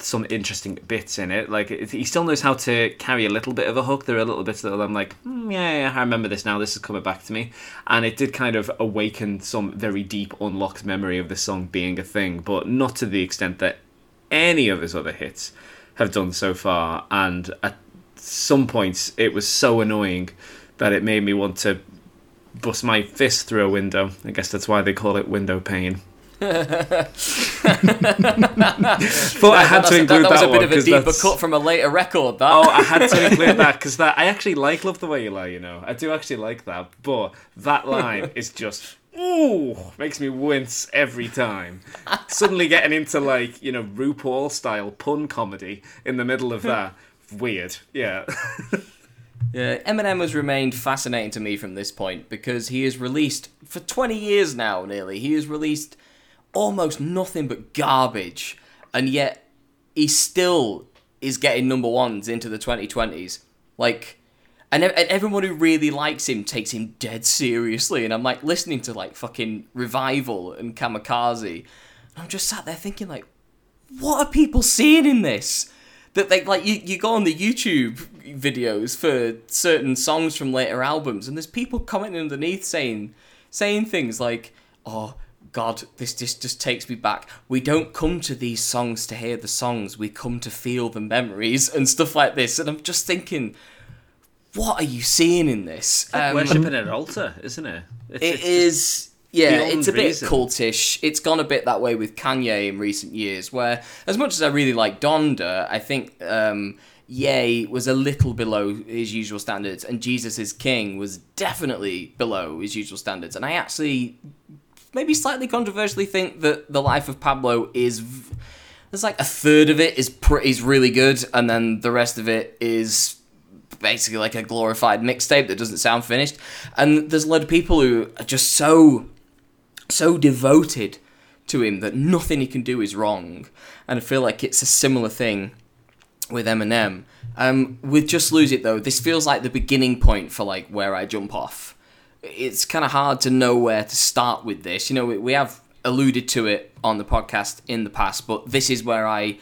some interesting bits in it. Like he still knows how to carry a little bit of a hook. There are little bits that I'm like, "Hmm, yeah, yeah, I remember this now. This is coming back to me, and it did kind of awaken some very deep, unlocked memory of the song being a thing, but not to the extent that any of his other hits have done so far. And at some points, it was so annoying that it made me want to bust my fist through a window. I guess that's why they call it window pane. But I had to include that, that was a bit of a deeper that's- cut from a later record. That. Oh, I had to include that because that I actually like "Love the Way You Lie." You know, I do actually like that, but that line is just ooh makes me wince every time. Suddenly getting into like you know RuPaul style pun comedy in the middle of that, weird. Yeah, Yeah, Eminem has remained fascinating to me from this point because he has released for 20 years now, nearly. He has released almost nothing but garbage, and yet he still is getting number ones into the 2020s. Like, and, and everyone who really likes him takes him dead seriously. And I'm like listening to like fucking Revival and Kamikaze, and I'm just sat there thinking like, what are people seeing in this? That they like you, you go on the YouTube videos for certain songs from later albums, and there's people commenting underneath saying saying things like, "Oh, God, this just just takes me back. We don't come to these songs to hear the songs. We come to feel the memories and stuff like this. And I'm just thinking, what are you seeing in this? Um, Worshipping at an altar, isn't it? It's, it it's is. Yeah, it's a bit reason. cultish. It's gone a bit that way with Kanye in recent years, where as much as I really like Donda, I think um, Ye was a little below his usual standards, and Jesus is King was definitely below his usual standards. And I actually, maybe slightly controversially, think that the life of Pablo is. v- There's like a third of it is pr- is really good, and then the rest of it is basically like a glorified mixtape that doesn't sound finished. And there's a lot of people who are just so so devoted to him that nothing he can do is wrong. And I feel like it's a similar thing with Eminem. Um, with Just Lose It though, this feels like the beginning point for like where I jump off. It's kind of hard to know where to start with this. You know, we, we have alluded to it on the podcast in the past, but this is where I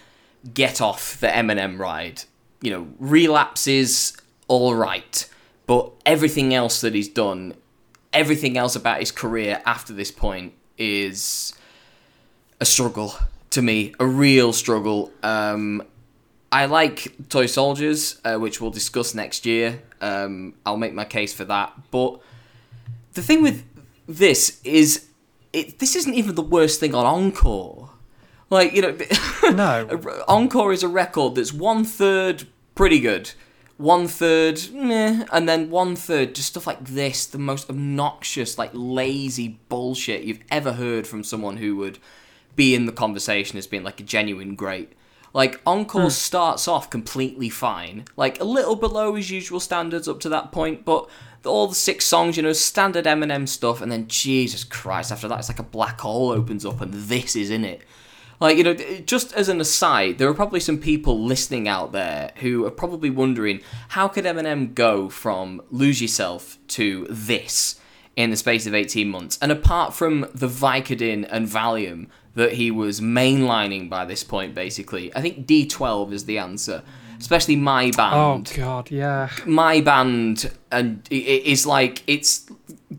get off the Eminem ride. You know, relapses all right, but everything else that he's done, everything else about his career after this point is a struggle to me, a real struggle. Um, I like Toy Soldiers, uh, which we'll discuss next year. Um, I'll make my case for that. But the thing with this is, it this isn't even the worst thing on Encore. Like you know, No. Encore is a record that's one third pretty good, one third meh, and then one third just stuff like this, the most obnoxious, like lazy bullshit you've ever heard from someone who would be in the conversation as being like a genuine great. Like Encore hmm. starts off completely fine, like a little below his usual standards up to that point, but all the six songs, you know, standard Eminem stuff, and then Jesus Christ, after that it's like a black hole opens up and this is in it. Like, you know, just as an aside, there are probably some people listening out there who are probably wondering how could Eminem go from Lose Yourself to this in the space of 18 months? And apart from the Vicodin and Valium that he was mainlining by this point, basically, I think D12 is the answer. Especially my band. Oh god, yeah. my band and it is like it's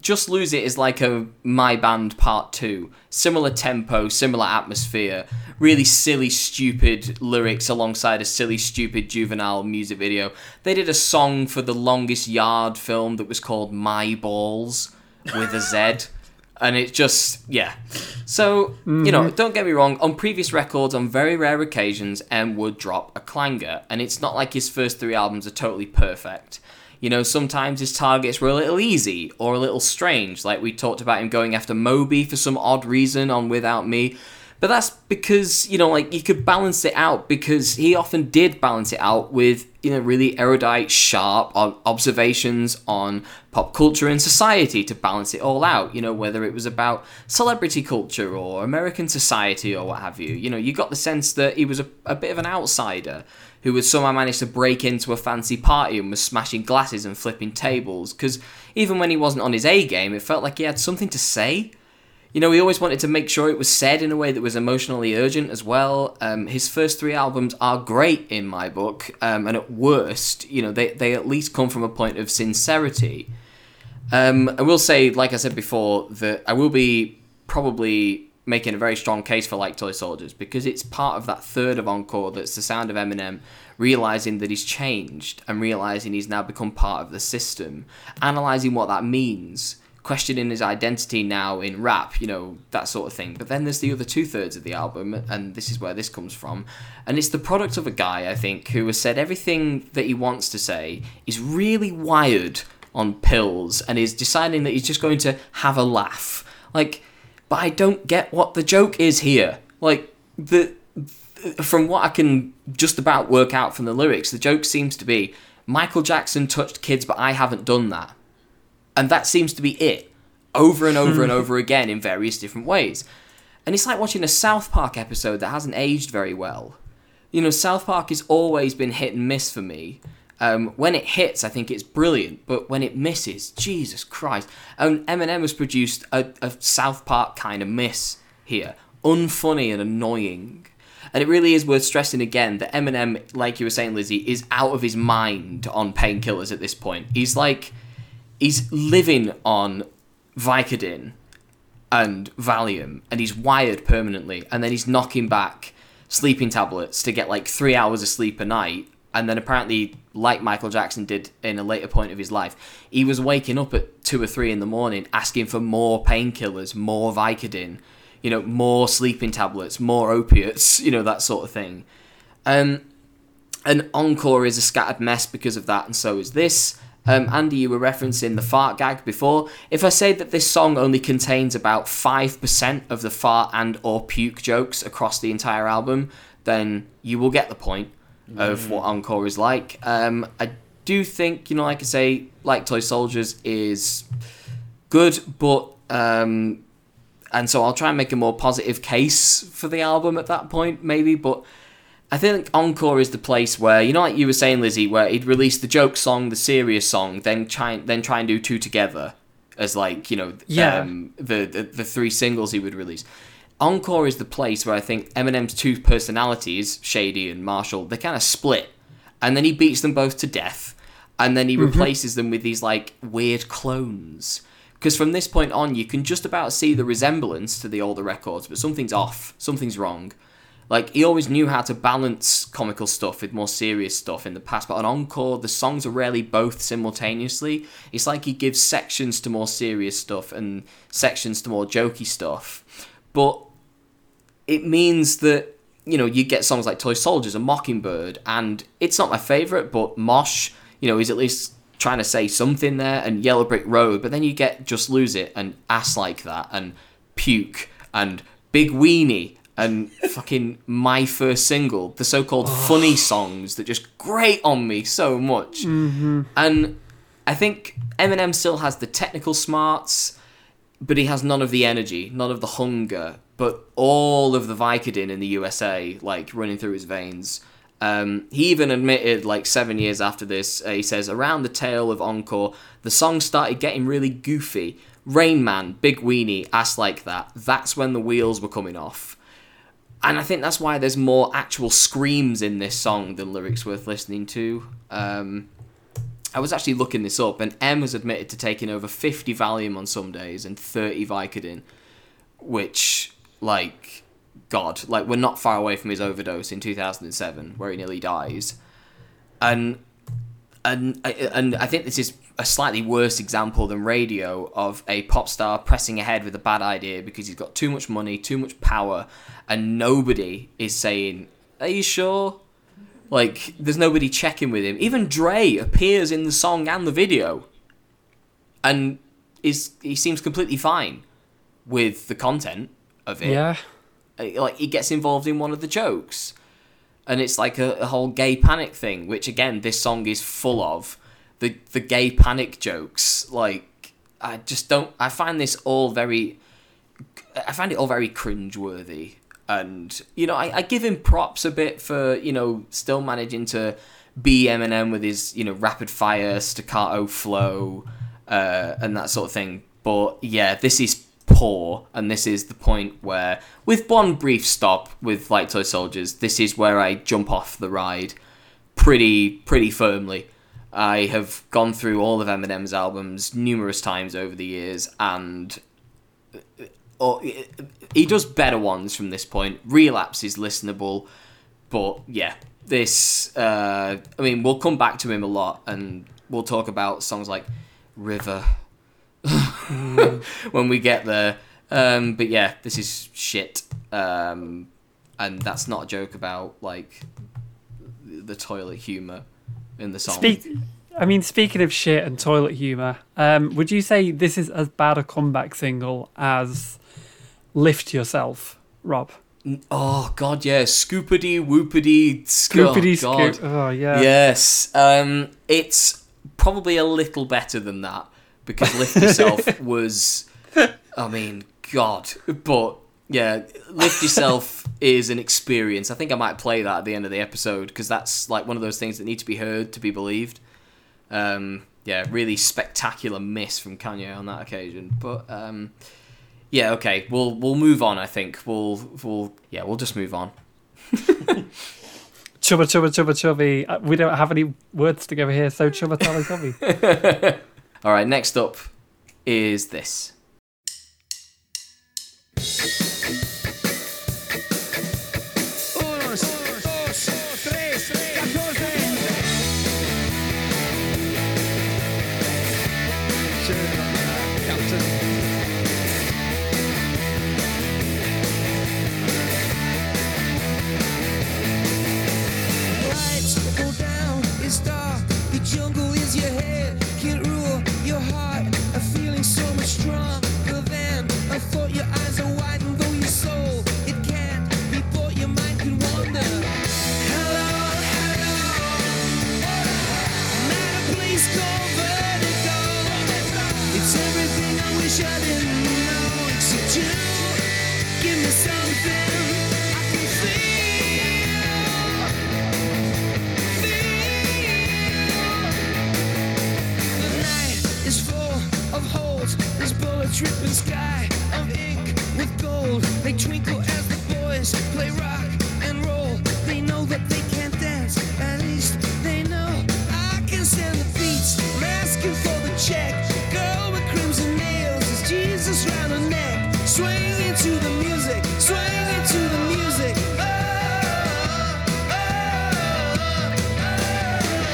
just lose it is like a my band part two similar tempo similar atmosphere really silly stupid lyrics alongside a silly stupid juvenile music video they did a song for the longest yard film that was called my balls with a z and it just yeah. So you know mm-hmm. don't get me wrong on previous records on very rare occasions m would drop a clanger. And it's not like his first three albums are totally perfect. You know sometimes his targets were a little easy or a little strange. Like we talked about him going after moby for some odd reason on without me but that's because you know like you could balance it out because he often did balance it out with you know really erudite sharp observations on pop culture and society to balance it all out. You know whether it was about celebrity culture or american society or what have you. You know you got the sense that he was a, a bit of an outsider who had somehow managed to break into a fancy party and was smashing glasses and flipping tables. Because even when he wasn't on his a game it felt like he had something to say you know, he always wanted to make sure it was said in a way that was emotionally urgent as well. Um, his first three albums are great in my book, um, and at worst, you know, they, they at least come from a point of sincerity. Um, I will say, like I said before, that I will be probably making a very strong case for Like Toy Soldiers because it's part of that third of Encore that's the sound of Eminem realizing that he's changed and realizing he's now become part of the system, analyzing what that means, questioning his identity now in rap, you know, that sort of thing. But then there's the other two thirds of the album, and this is where this comes from. And it's the product of a guy, I think, who has said everything that he wants to say, is really wired on pills, and is deciding that he's just going to have a laugh. Like, but I don't get what the joke is here. Like, the. From what I can just about work out from the lyrics, the joke seems to be Michael Jackson touched kids, but I haven't done that and that seems to be it over and over and over again in various different ways. And it's like watching a south park episode that hasn't aged very well. You know south park has always been hit and miss for me. Um, when it hits i think it's brilliant but when it misses jesus christ. And eminem has produced a, a south park kind of miss here. Unfunny and annoying. And it really is worth stressing again that eminem like you were saying lizzie is out of his mind on painkillers at this point. He's like he's living on Vicodin and Valium, and he's wired permanently, and then he's knocking back sleeping tablets to get like three hours of sleep a night. And then apparently, like Michael Jackson did in a later point of his life, he was waking up at two or three in the morning asking for more painkillers, more Vicodin, you know, more sleeping tablets, more opiates, you know, that sort of thing. Um, and Encore is a scattered mess because of that, and so is this. Um, Andy, you were referencing the fart gag before. If I say that this song only contains about 5% of the fart and or puke jokes across the entire album, then you will get the point of what Encore is like. Um, I do think, you know, like I say, like Toy Soldiers is good, but um, and so I'll try and make a more positive case for the album at that point, maybe. But I think Encore is the place where you know, like you were saying, Lizzie, where he'd release the joke song, the serious song, then try then try and do two together as like you know, Yeah. um, the, the the three singles he would release. Encore is the place where I think Eminem's two personalities, Shady and Marshall, they kind of split, and then he beats them both to death, and then he replaces them with these like weird clones. Because from this point on, you can just about see the resemblance to the older records, but something's off, something's wrong. Like he always knew how to balance comical stuff with more serious stuff in the past, but on Encore, the songs are rarely both simultaneously. It's like he gives sections to more serious stuff and sections to more jokey stuff. But it means that you know you get songs like Toy Soldiers and Mockingbird, and it's not my favorite, but Mosh, you know, is at least trying to say something there, and Yellow Brick Road. But then you get Just Lose It and Ass Like That and Puke and Big Weenie and fucking my first single, the so-called funny songs that just grate on me so much. And I think Eminem still has the technical smarts, but he has none of the energy, none of the hunger, but all of the Vicodin in the USA, like running through his veins. Um, he even admitted, like seven years after this, uh, he says, around the tail of Encore, the song started getting really goofy. Rain Man, Big Weenie, Ass Like That. That's when the wheels were coming off. And I think that's why there's more actual screams in this song than lyrics worth listening to. Um, I was actually looking this up, and M has admitted to taking over 50 Valium on some days and 30 Vicodin, which, like, God, like, we're not far away from his overdose in 2007, where he nearly dies. And and and I think this is a slightly worse example than radio of a pop star pressing ahead with a bad idea because he's got too much money, too much power, and nobody is saying, "Are you sure?" Like, there's nobody checking with him. Even Dre appears in the song and the video, and is he seems completely fine with the content of it. Yeah. Uh, Like, he gets involved in one of the jokes, and it's like a, a whole gay panic thing, which again, this song is full of the the gay panic jokes. Like, I just don't. I find this all very. I find it all very cringeworthy. And, you know, I, I give him props a bit for, you know, still managing to be Eminem with his, you know, rapid fire staccato flow uh, and that sort of thing. But yeah, this is poor. And this is the point where, with one brief stop with Light Toy Soldiers, this is where I jump off the ride pretty, pretty firmly. I have gone through all of Eminem's albums numerous times over the years, and or he does better ones from this point. Relapse is listenable, but yeah, this. Uh, I mean, we'll come back to him a lot, and we'll talk about songs like River when we get there. Um, but yeah, this is shit, um, and that's not a joke about like the toilet humor in the song. Speak. I mean, speaking of shit and toilet humor, um, would you say this is as bad a comeback single as "Lift Yourself," Rob? Oh god, yeah, scoopity whoopity Scoopity oh, God. scoop. Oh yeah. Yes, um, it's probably a little better than that because Lift Yourself was, I mean, God, but yeah, Lift Yourself is an experience. I think I might play that at the end of the episode because that's like one of those things that need to be heard to be believed. Um, yeah, really spectacular miss from Kanye on that occasion, but um, yeah, okay, we'll we'll move on. I think we'll we'll yeah we'll just move on. Chubba chubba chubba chubby. Uh, We don't have any words together here, so chubba tally chubby. All right, next up is this. Dripping sky of ink with gold. They twinkle as the boys play rock and roll. They know that they can't dance. At least they know I can stand the beats. I'm asking for the check. Girl with crimson nails is Jesus round her neck. Swing into the music. Swing into the music. Oh, oh,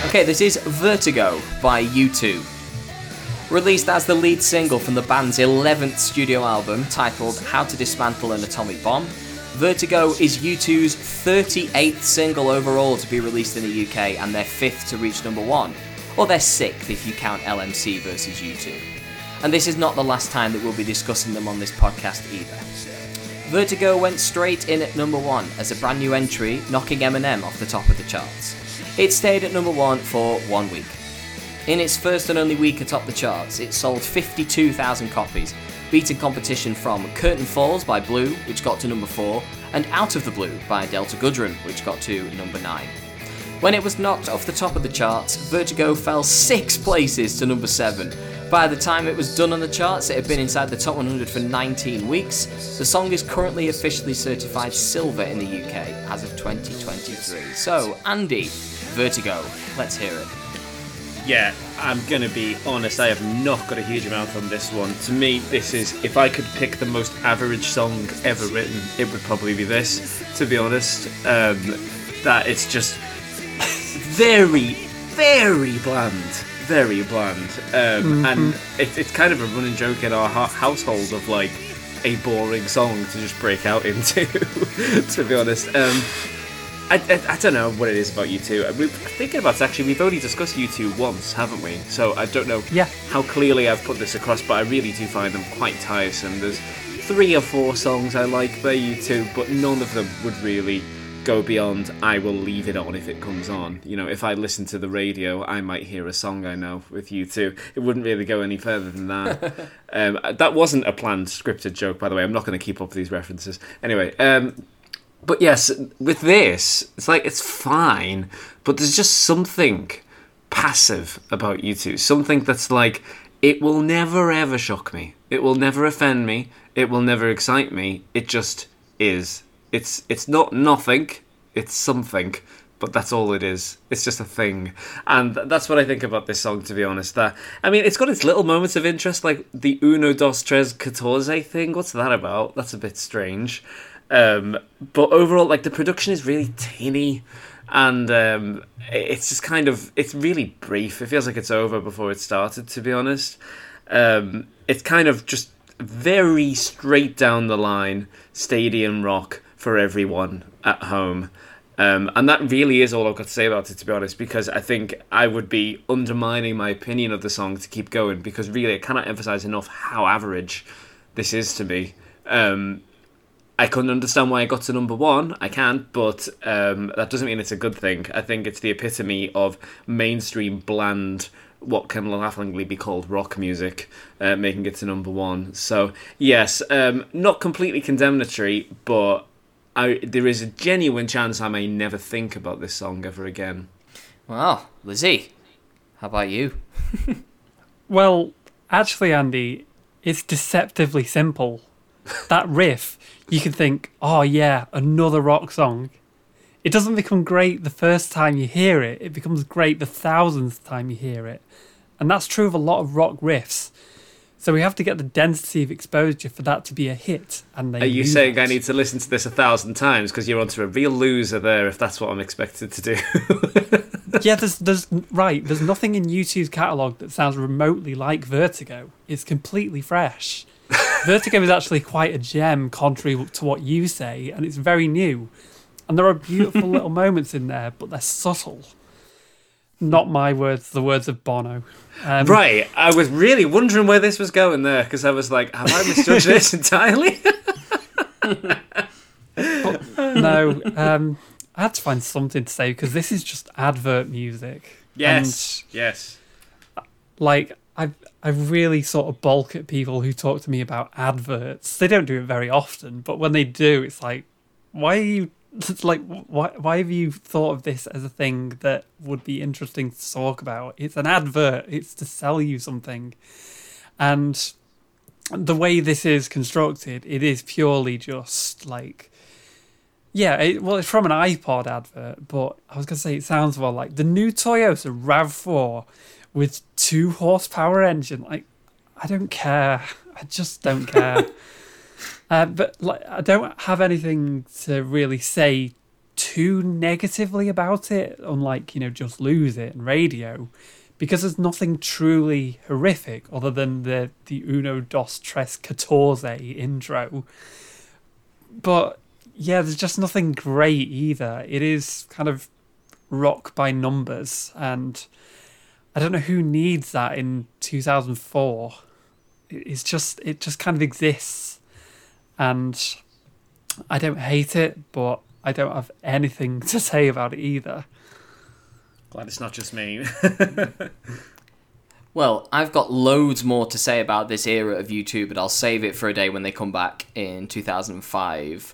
oh. Okay, this is Vertigo by U2. Released as the lead single from the band's 11th studio album titled How to Dismantle an Atomic Bomb, Vertigo is U2's 38th single overall to be released in the UK and their fifth to reach number one, or their sixth if you count LMC versus U2. And this is not the last time that we'll be discussing them on this podcast either. Vertigo went straight in at number one as a brand new entry, knocking Eminem off the top of the charts. It stayed at number one for one week. In its first and only week atop the charts, it sold 52,000 copies, beating competition from Curtain Falls by Blue, which got to number 4, and Out of the Blue by Delta Goodrem, which got to number 9. When it was knocked off the top of the charts, Vertigo fell six places to number 7. By the time it was done on the charts, it had been inside the top 100 for 19 weeks. The song is currently officially certified silver in the UK as of 2023. So, Andy, Vertigo, let's hear it. Yeah, I'm gonna be honest. I have not got a huge amount on this one. To me, this is if I could pick the most average song ever written, it would probably be this. To be honest, um, that it's just very, very bland, very bland, um, and it, it's kind of a running joke in our ha- household of like a boring song to just break out into. to be honest. Um, I, I, I don't know what it is about U2. We're thinking about it, actually. We've only discussed U2 once, haven't we? So I don't know Yeah. how clearly I've put this across, but I really do find them quite tiresome. There's three or four songs I like by U2, but none of them would really go beyond I will leave it on if it comes on. You know, if I listen to the radio, I might hear a song I know with U2. It wouldn't really go any further than that. um, that wasn't a planned scripted joke, by the way. I'm not going to keep up these references. Anyway, um, but yes, with this, it's like it's fine, but there's just something passive about U2. Something that's like it will never ever shock me. It will never offend me. It will never excite me. It just is. It's it's not nothing. It's something. But that's all it is. It's just a thing, and that's what I think about this song. To be honest, that I mean, it's got its little moments of interest, like the Uno dos tres catorce thing. What's that about? That's a bit strange. Um, but overall, like the production is really tinny, and um, it's just kind of it's really brief. It feels like it's over before it started. To be honest, um, it's kind of just very straight down the line stadium rock for everyone at home. Um, and that really is all I've got to say about it, to be honest, because I think I would be undermining my opinion of the song to keep going, because really I cannot emphasize enough how average this is to me. Um, I couldn't understand why it got to number one. I can't, but um, that doesn't mean it's a good thing. I think it's the epitome of mainstream bland, what can laughingly be called rock music, uh, making it to number one. So yes, um, not completely condemnatory, but I, there is a genuine chance I may never think about this song ever again. Well, Lizzie, how about you? Well, actually, Andy, it's deceptively simple. That riff, you can think, oh yeah, another rock song. It doesn't become great the first time you hear it, it becomes great the thousandth time you hear it. And that's true of a lot of rock riffs. So we have to get the density of exposure for that to be a hit. And they Are you saying that. I need to listen to this a thousand times because you're onto a real loser there if that's what I'm expected to do? yeah, there's there's right. There's nothing in U2's catalog that sounds remotely like Vertigo. It's completely fresh. Vertigo is actually quite a gem, contrary to what you say, and it's very new. And there are beautiful little moments in there, but they're subtle. Not my words, the words of Bono. Um, right. I was really wondering where this was going there because I was like, have I misjudged this entirely? No, um, I had to find something to say because this is just advert music. yes. yes. like I I really sort of balk at people who talk to me about adverts. They don't do it very often, but when they do, it's like, why are you? Like why why have you thought of this as a thing that would be interesting to talk about? It's an advert. It's to sell you something, and the way this is constructed, it is purely just like. Yeah, it, well, it's from an iPod advert, but I was gonna say it sounds well like the new Toyota Rav Four with two horsepower engine. Like, I don't care. I just don't care. uh, but like, I don't have anything to really say too negatively about it, unlike you know just lose it and radio, because there's nothing truly horrific other than the the Uno dos tres catorce intro. But yeah, there's just nothing great either. It is kind of rock by numbers and I don't know who needs that in 2004. It's just it just kind of exists, and I don't hate it, but I don't have anything to say about it either. Glad it's not just me. Well, I've got loads more to say about this era of U2, but I'll save it for a day when they come back in 2005.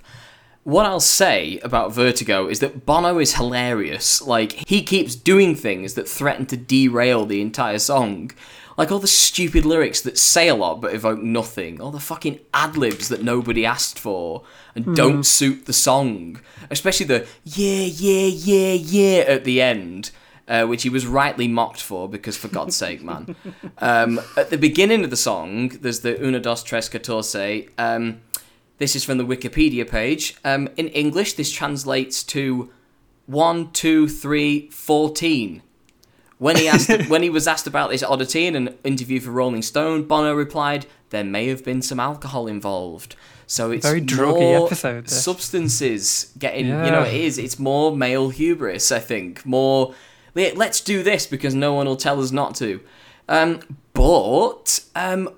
What I'll say about Vertigo is that Bono is hilarious. Like, he keeps doing things that threaten to derail the entire song. Like all the stupid lyrics that say a lot but evoke nothing. All the fucking ad libs that nobody asked for and don't suit the song. Especially the yeah, yeah, yeah, yeah at the end. Uh, which he was rightly mocked for because, for God's sake, man. Um, at the beginning of the song, there's the Una dos tres catorce. Um, this is from the Wikipedia page. Um, in English, this translates to one, two, three, fourteen. When he asked, when he was asked about this oddity in an interview for Rolling Stone, Bono replied, "There may have been some alcohol involved." So it's Very druggy more episode, this. substances getting. yeah. You know, it is. It's more male hubris. I think more. Let's do this because no one will tell us not to. Um, but um,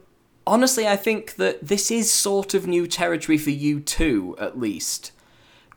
honestly, I think that this is sort of new territory for U2, at least.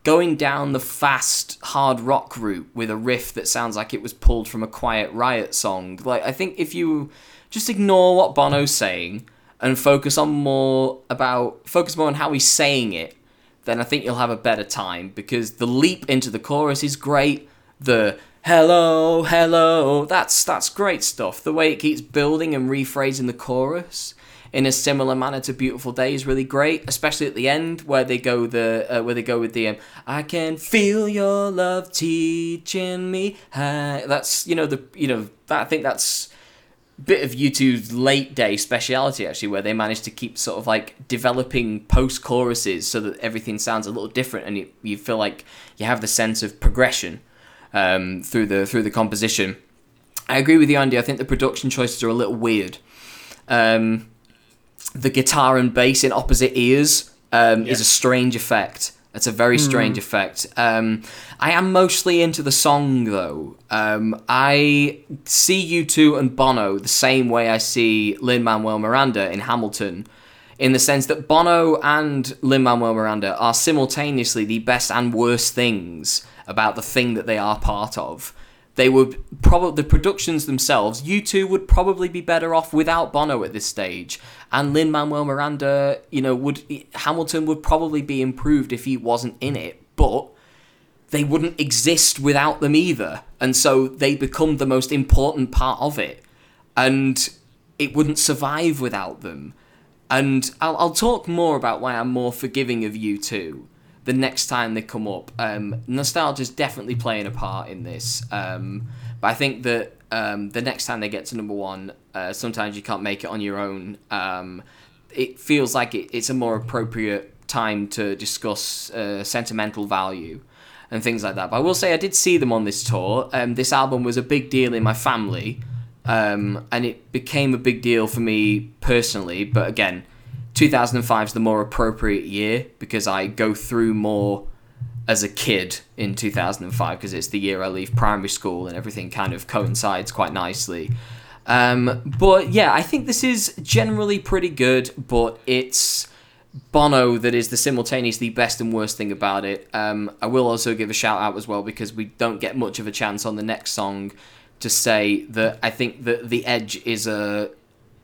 Going down the fast hard rock route with a riff that sounds like it was pulled from a Quiet Riot song. Like I think if you just ignore what Bono's saying and focus on more about focus more on how he's saying it, then I think you'll have a better time because the leap into the chorus is great. The hello, hello, that's that's great stuff. The way it keeps building and rephrasing the chorus in a similar manner to Beautiful Day is really great, especially at the end where they go the uh, where they go with the um, I can feel your love teaching me. How. That's you know the you know that, I think that's bit of U2's late day speciality actually, where they managed to keep sort of like developing post choruses so that everything sounds a little different and you, you feel like you have the sense of progression um, through the through the composition. I agree with you, Andy. I think the production choices are a little weird. Um, the guitar and bass in opposite ears um, is a strange effect. It's a very strange effect. Um, I am mostly into the song though. Um, I see U2 and Bono the same way I see Lin Manuel Miranda in Hamilton, in the sense that Bono and Lin Manuel Miranda are simultaneously the best and worst things about the thing that they are part of they would probably the productions themselves. U2 would probably be better off without Bono at this stage, and Lin Manuel Miranda. You know, would Hamilton would probably be improved if he wasn't in it, but they wouldn't exist without them either, and so they become the most important part of it, and it wouldn't survive without them. And I'll, I'll talk more about why I'm more forgiving of U2 the next time they come up. Um, nostalgia's definitely playing a part in this, um, but I think that um, the next time they get to number one, uh, sometimes you can't make it on your own. Um, it feels like it, it's a more appropriate time to discuss uh, sentimental value and things like that. But I will say I did see them on this tour. Um, this album was a big deal in my family, um, and it became a big deal for me personally. But again, 2005 is the more appropriate year because I go through more as a kid in 2005 because it's the year I leave primary school and everything kind of coincides quite nicely. Um, but yeah, I think this is generally pretty good, but it's Bono that is the simultaneously best and worst thing about it. Um, I will also give a shout out as well because we don't get much of a chance on the next song to say that I think that the Edge is a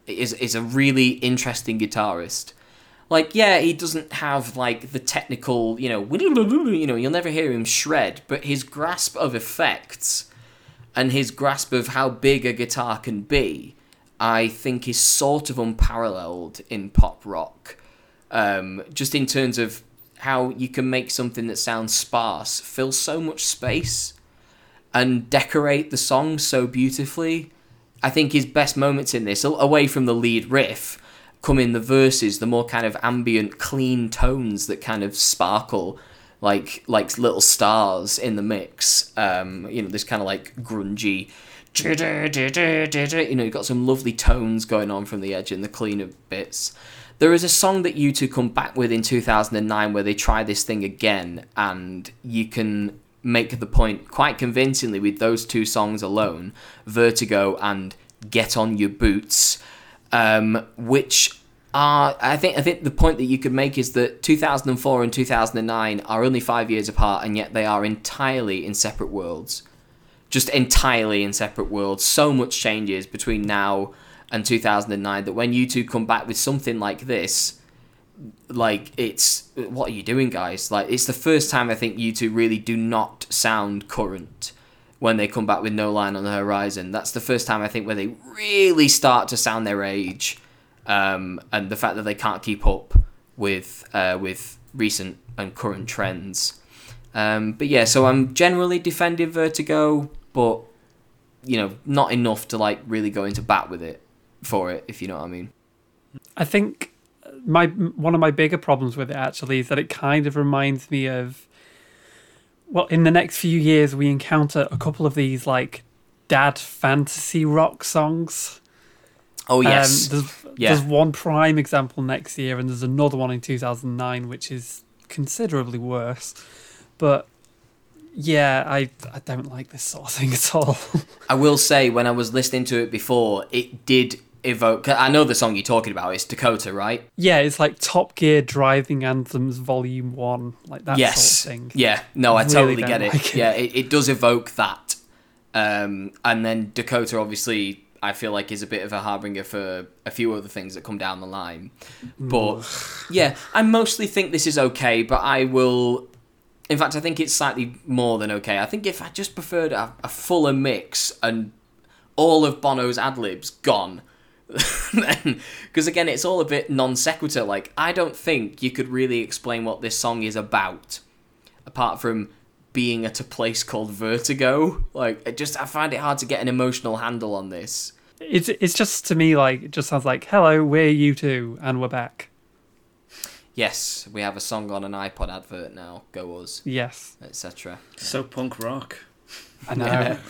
is is a really interesting guitarist. Like, yeah, he doesn't have like the technical, you know, you know, you'll never hear him shred, but his grasp of effects and his grasp of how big a guitar can be, I think is sort of unparalleled in pop rock. Um, just in terms of how you can make something that sounds sparse fill so much space and decorate the song so beautifully. I think his best moments in this, away from the lead riff, come in the verses, the more kind of ambient, clean tones that kind of sparkle like like little stars in the mix. Um, you know, this kind of like grungy. You know, you've got some lovely tones going on from the edge and the cleaner bits. There is a song that U2 come back with in 2009 where they try this thing again, and you can make the point quite convincingly with those two songs alone Vertigo and Get On Your Boots, um, which are, I think, I think the point that you could make is that 2004 and 2009 are only five years apart, and yet they are entirely in separate worlds. Just entirely in separate worlds. So much changes between now and 2009 that when U2 come back with something like this, like it's what are you doing guys? Like it's the first time i think U2 really do not sound current when they come back with no line on the horizon. That's the first time i think where they really start to sound their age um, and the fact that they can't keep up with uh, with recent and current trends. Um, but yeah so i'm generally defending vertigo but you know not enough to like really go into bat with it for it if you know what i mean. I think my one of my bigger problems with it actually is that it kind of reminds me of well in the next few years we encounter a couple of these like dad fantasy rock songs. Oh yes. um, there's, Yeah. there's one prime example next year and there's another one in 2009 which is considerably worse. But yeah i i don't like this sort of thing at all. I will say when I was listening to it before, it did evoke. I know the song you're talking about. It's Dakota, right? yeah it's like top gear driving anthems volume one like that yes. sort of thing Yeah. No, I totally get it. like it. Yeah, it, it does evoke that. Um, and then Dakota, obviously, I feel like is a bit of a harbinger for a few other things that come down the line. But yeah, I mostly think this is okay. But I will. In fact, I think it's slightly more than okay. I think if I just preferred a, a fuller mix and all of Bono's ad libs gone, because again, it's all a bit non sequitur. Like I don't think you could really explain what this song is about, apart from being at a place called Vertigo. Like it just, I find it hard to get an emotional handle on this. It's it's just to me like it just sounds like hello, we're U2, and we're back. Yes, we have a song on an iPod advert now. Go us, Yes, etc. So punk rock. I know.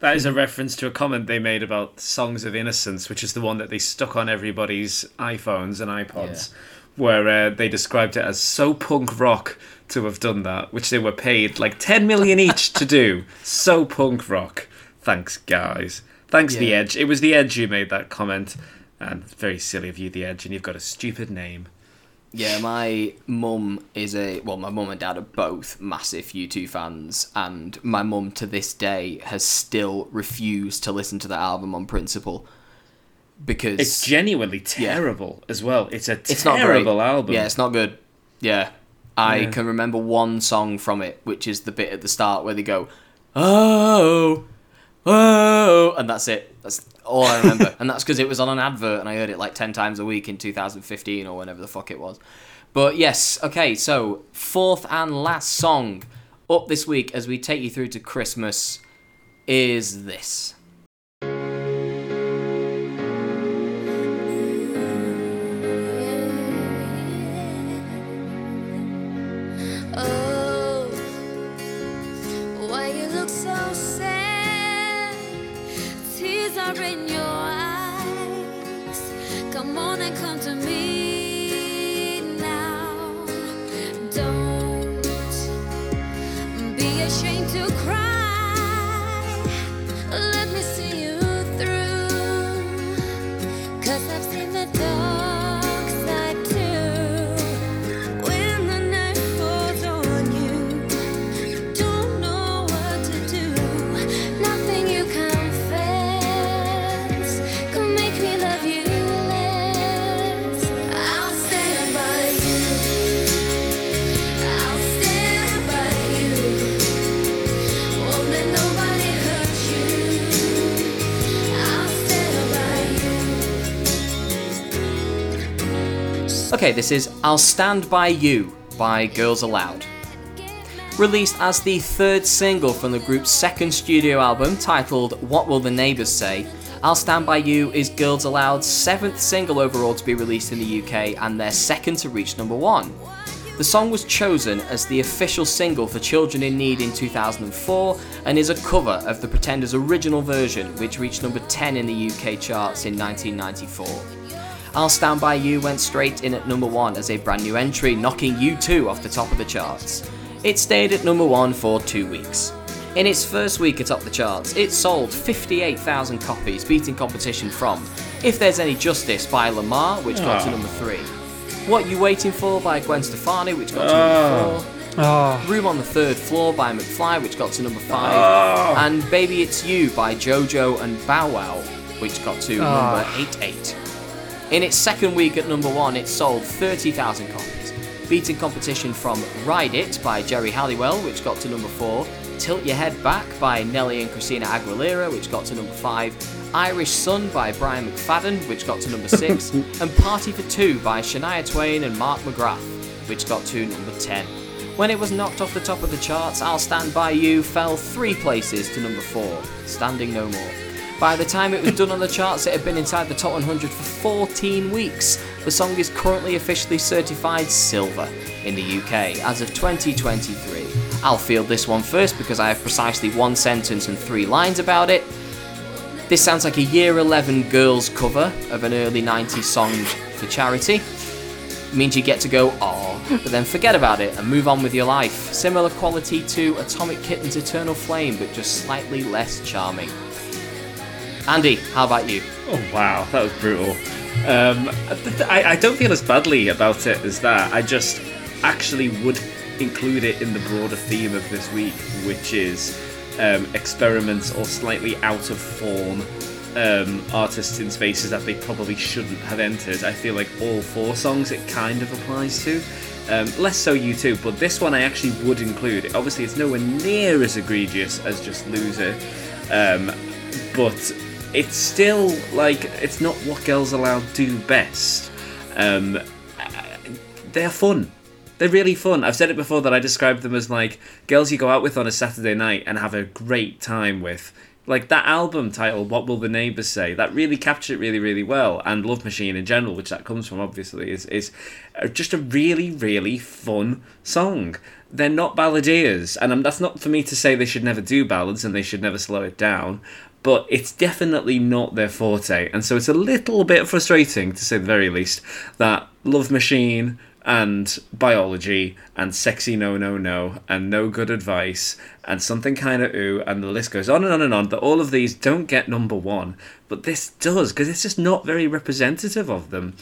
That is a reference to a comment they made about Songs of Innocence, which is the one that they stuck on everybody's iPhones and iPods, where uh, they described it as so punk rock to have done that, which they were paid like 10 million each to do. So punk rock. Thanks, guys. Thanks, The Edge. It was The Edge who made that comment, and very silly of you, The Edge, and you've got a stupid name. Yeah, my mum is a well, my mum and dad are both massive U2 fans, and my mum to this day has still refused to listen to the album on principle because It's genuinely terrible as well. It's a it's terrible album. Yeah, it's not good. Yeah, I Yeah. can remember one song from it, which is the bit at the start where they go, "Oh, oh," and that's it. That's all I remember, and that's because it was on an advert, and I heard it like ten times a week in 2015 or whenever the fuck it was. But yes, okay. So fourth and last song up this week as we take you through to Christmas is this. Okay, this is I'll Stand By You by Girls Aloud. Released as the third single from the group's second studio album titled What Will the Neighbours Say, I'll Stand By You is Girls Aloud's seventh single overall to be released in the UK and their second to reach number one. The song was chosen as the official single for Children in Need in 2004 and is a cover of the Pretenders' original version, which reached number 10 in the UK charts in 1994. I'll Stand By You went straight in at number 1 as a brand new entry, knocking U2 off the top of the charts. It stayed at number 1 for two weeks. In its first week atop the charts, it sold 58,000 copies, beating competition from If There's Any Justice by Lemar, which got to Ah. number 3. What You Waiting For by Gwen Stefani, which got to number ah. 4. Oh, Room on the Third Floor by McFly, which got to number 5. Ah. And Baby It's You by JoJo and Bow Wow, which got to number 88. In its second week at number 1, it sold 30,000 copies, beating competition from Ride It by Geri Halliwell, which got to number 4. Tilt Your Head Back by Nelly and Christina Aguilera, which got to number 5. Irish Sun by Brian McFadden, which got to number 6. and Party for Two by Shania Twain and Mark McGrath, which got to number 10. When it was knocked off the top of the charts, I'll Stand By You fell three places to number 4, standing no more. By the time it was done on the charts, it had been inside the top 100 for 14 weeks. The song is currently officially certified silver in the UK as of 2023. I'll field this one first because I have precisely one sentence and three lines about it. This sounds like a year 11 girls cover of an early 90s song for charity. It means you get to go, oh, but then forget about it and move on with your life. Similar quality to Atomic Kitten's Eternal Flame, but just slightly less charming. Andy, how about you? Oh wow, that was brutal. Um, I, I don't feel as badly about it as that. I just actually would include it in the broader theme of this week, which is um, experiments or slightly out of form um, artists in spaces that they probably shouldn't have entered. I feel like all four songs it kind of applies to. Um, less so U2, but this one I actually would include. Obviously, it's nowhere near as egregious as just Loser, um, but it's still like it's not what Girls Aloud do best. Um, they're fun. They're really fun. I've said it before that I describe them as like girls you go out with on a Saturday night and have a great time with. Like that album title, What Will the Neighbours Say? That really captured it really, really well. And Love Machine in general, which that comes from, obviously, is is uh, just a really, really fun song. They're not balladeers, and that's not for me to say they should never do ballads and they should never slow it down. But it's definitely not their forte, and so it's a little bit frustrating, to say the very least, that Love Machine and biology and sexy no no no and no good advice and something kind of ooh and the list goes on and on and on that all of these don't get number one. But this does because it's just not very representative of them.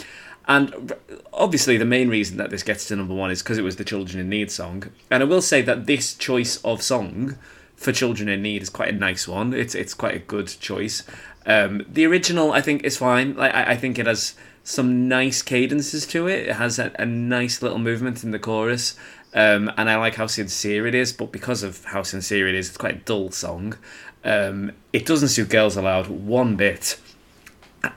And obviously the main reason that this gets to number one is because it was the children in need song. And i will say that this choice of song for children in need is quite a nice one it's it's quite a good choice um, the original i think is fine like I, I think it has some nice cadences to it. It has a, a nice little movement in the chorus, um, and I like how sincere it is. But because of how sincere it is, it's quite a dull song. Um, it doesn't suit Girls Aloud one bit.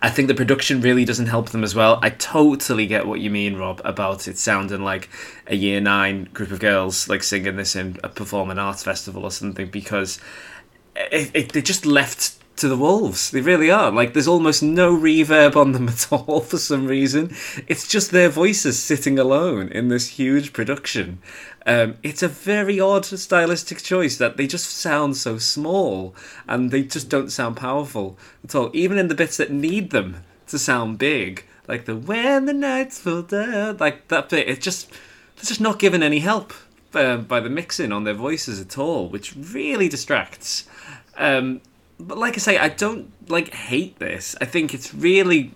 I think the production really doesn't help them as well. I totally get what you mean, Rob, about it sounding like a year nine group of girls like singing this in a performing arts festival or something because it, it they just left to the wolves. They really are. Like there's almost no reverb on them at all for some reason. It's just their voices sitting alone in this huge production. Um, it's a very odd stylistic choice that they just sound so small and they just don't sound powerful at all. Even in the bits that need them to sound big, like the when the nights fall down, like that bit, it's just they're just not given any help uh, by the mixing on their voices at all, which really distracts. Um, but like I say, I don't like hate this. I think it's really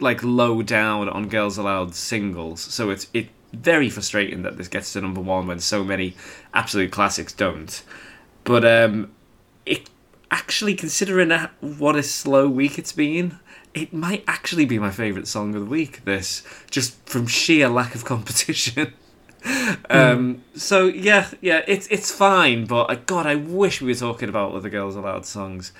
like low down on Girls Aloud singles, so it's it very frustrating that this gets to number one when so many absolute classics don't. But um, it actually considering what a slow week it's been, it might actually be my favourite song of the week. This just from sheer lack of competition. um, so yeah, yeah, it's it's fine, but uh, God, I wish we were talking about other Girls Aloud songs.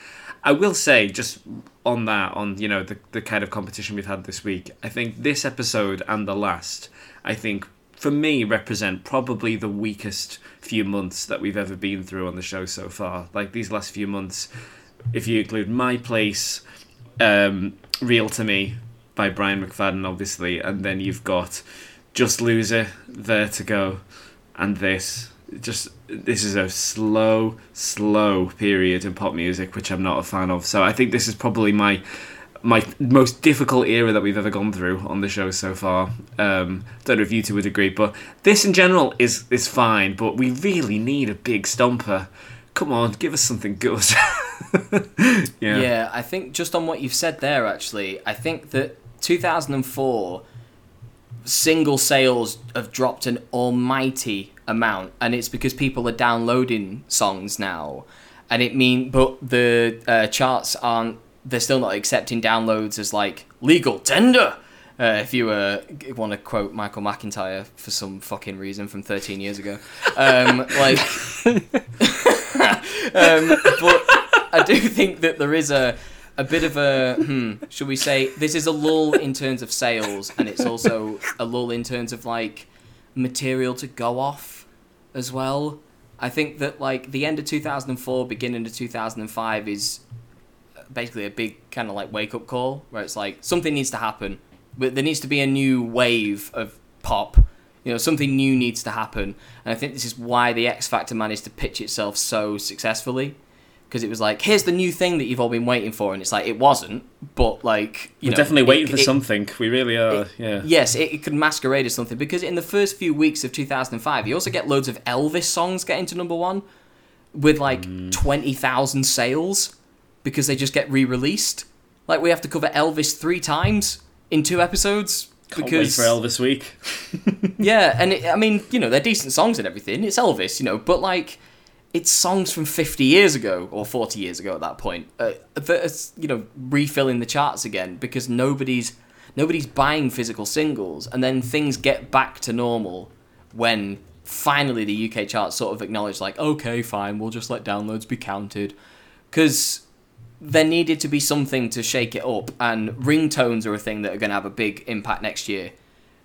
I will say, just on that, on you know the the kind of competition we've had this week, I think this episode and the last, I think for me represent probably the weakest few months that we've ever been through on the show so far. Like these last few months, if you include my place, um, Real to Me by Brian McFadden, obviously, and then you've got Just Loser, Vertigo, and this. Just this is a slow, slow period in pop music, which I'm not a fan of. So I think this is probably my my most difficult era that we've ever gone through on the show so far. Um, don't know if you two would agree, but this in general is is fine. But we really need a big stomper. Come on, give us something good. yeah. Yeah, I think just on what you've said there, actually, I think that 2004 single sales have dropped an almighty amount, and it's because people are downloading songs now, and it mean, but the uh, charts aren't. They're still not accepting downloads as like legal tender. Uh, if you uh, want to quote Michael McIntyre for some fucking reason from 13 years ago, um, like, um, but I do think that there is a a bit of a hmm, should we say this is a lull in terms of sales, and it's also a lull in terms of like material to go off as well. I think that like the end of 2004, beginning of 2005 is basically a big kind of like wake up call where it's like something needs to happen. But there needs to be a new wave of pop. You know, something new needs to happen, and I think this is why the X Factor managed to pitch itself so successfully. Because it was like, here's the new thing that you've all been waiting for, and it's like it wasn't, but like you We're know, definitely it- waiting for it- something. We really are. yeah. Yes, it, it could masquerade as something because in the first few weeks of 2005, you also get loads of Elvis songs getting to number one with like Mm. 20,000 sales because they just get re released. Like, we have to cover Elvis three times in two episodes. Can't because wait for Elvis week. yeah, and it, I mean, you know, they're decent songs and everything. It's Elvis, you know, but like, it's songs from 50 years ago or 40 years ago at that point uh, you know, refilling the charts again because nobody's nobody's buying physical singles, and then things get back to normal when finally the UK charts sort of acknowledge, like, okay, fine, we'll just let downloads be counted, because there needed to be something to shake it up, and ringtones are a thing that are going to have a big impact next year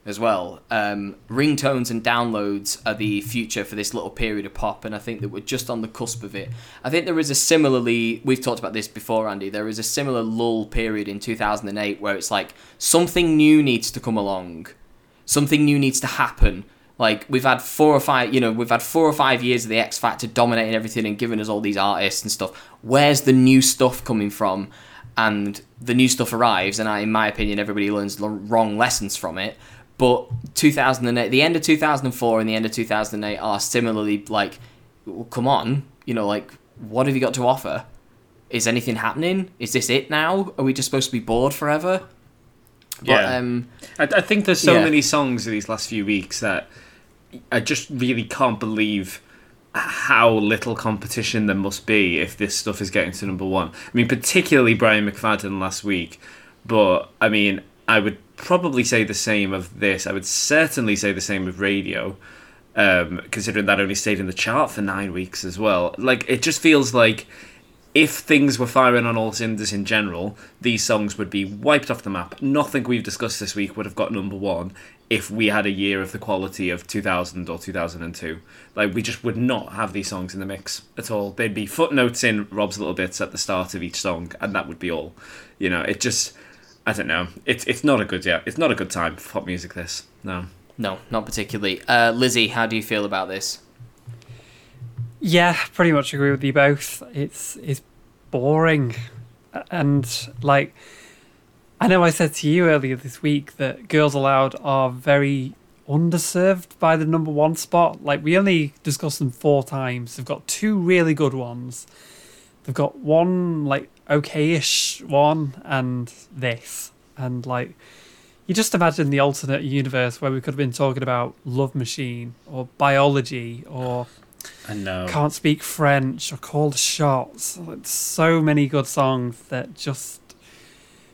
as well. Um, ringtones and downloads are the future for this little period of pop, and I think that we're just on the cusp of it. I think there is a similarly, we've talked about this before, Andy, there is a similar lull period in 2008 where it's like something new needs to come along, something new needs to happen. Like we've had four or five, you know, we've had four or five years of the X Factor dominating everything and giving us all these artists and stuff. Where's the new stuff coming from? And the new stuff arrives, and I, in my opinion, everybody learns the wrong lessons from it. But 2008, the end of 2004 and the end of 2008 are similarly like, well, come on, you know, like, what have you got to offer? Is anything happening? Is this it now? Are we just supposed to be bored forever? But, Yeah. um, I, I think there's so Yeah. many songs in these last few weeks that I just really can't believe how little competition there must be if this stuff is getting to number one. I mean, particularly Brian McFadden last week, but I mean, I would probably say the same of this. I would certainly say the same of Radio, um, considering that only stayed in the chart for nine weeks as well. Like, it just feels like if things were firing on all cylinders in general, these songs would be wiped off the map. Nothing we've discussed this week would have got number one. if we had a year of the quality of 2000 or 2002. Like, we just would not have these songs in the mix at all. They'd be footnotes in Rob's little bits at the start of each song, and that would be all. You know, it just, I don't know. It's it's not a good yeah. It's not a good time for pop music. This no. No, not particularly. Uh, Lizzie, how do you feel about this? Yeah, pretty much agree with you both. It's it's boring, and like I know I said to you earlier this week that Girls Aloud are very underserved by the number one spot. Like we only discussed them four times. They've got two really good ones. They've got one like okayish one and this. And like you just imagine the alternate universe where we could have been talking about Love Machine or biology or I know. can't speak French or call the shots. So many good songs that just,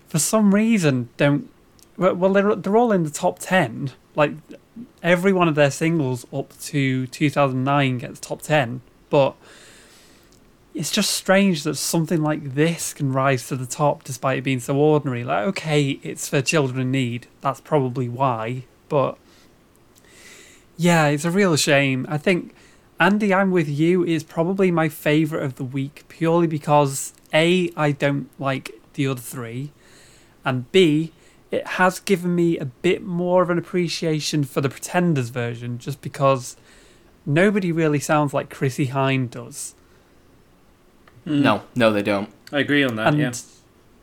for some reason, don't. Well, well, they're they're all in the top ten. Like every one of their singles up to 2009 gets top ten, but it's just strange that something like this can rise to the top despite it being so ordinary. Like, okay, it's for children in need. That's probably why, but yeah, it's a real shame. I think Andy, I'm with you is probably my favourite of the week purely because A, I don't like the other three, and B, it has given me a bit more of an appreciation for the Pretenders version just because nobody really sounds like Chrissie Hynde does. No, no, they don't. I agree on that. And yeah.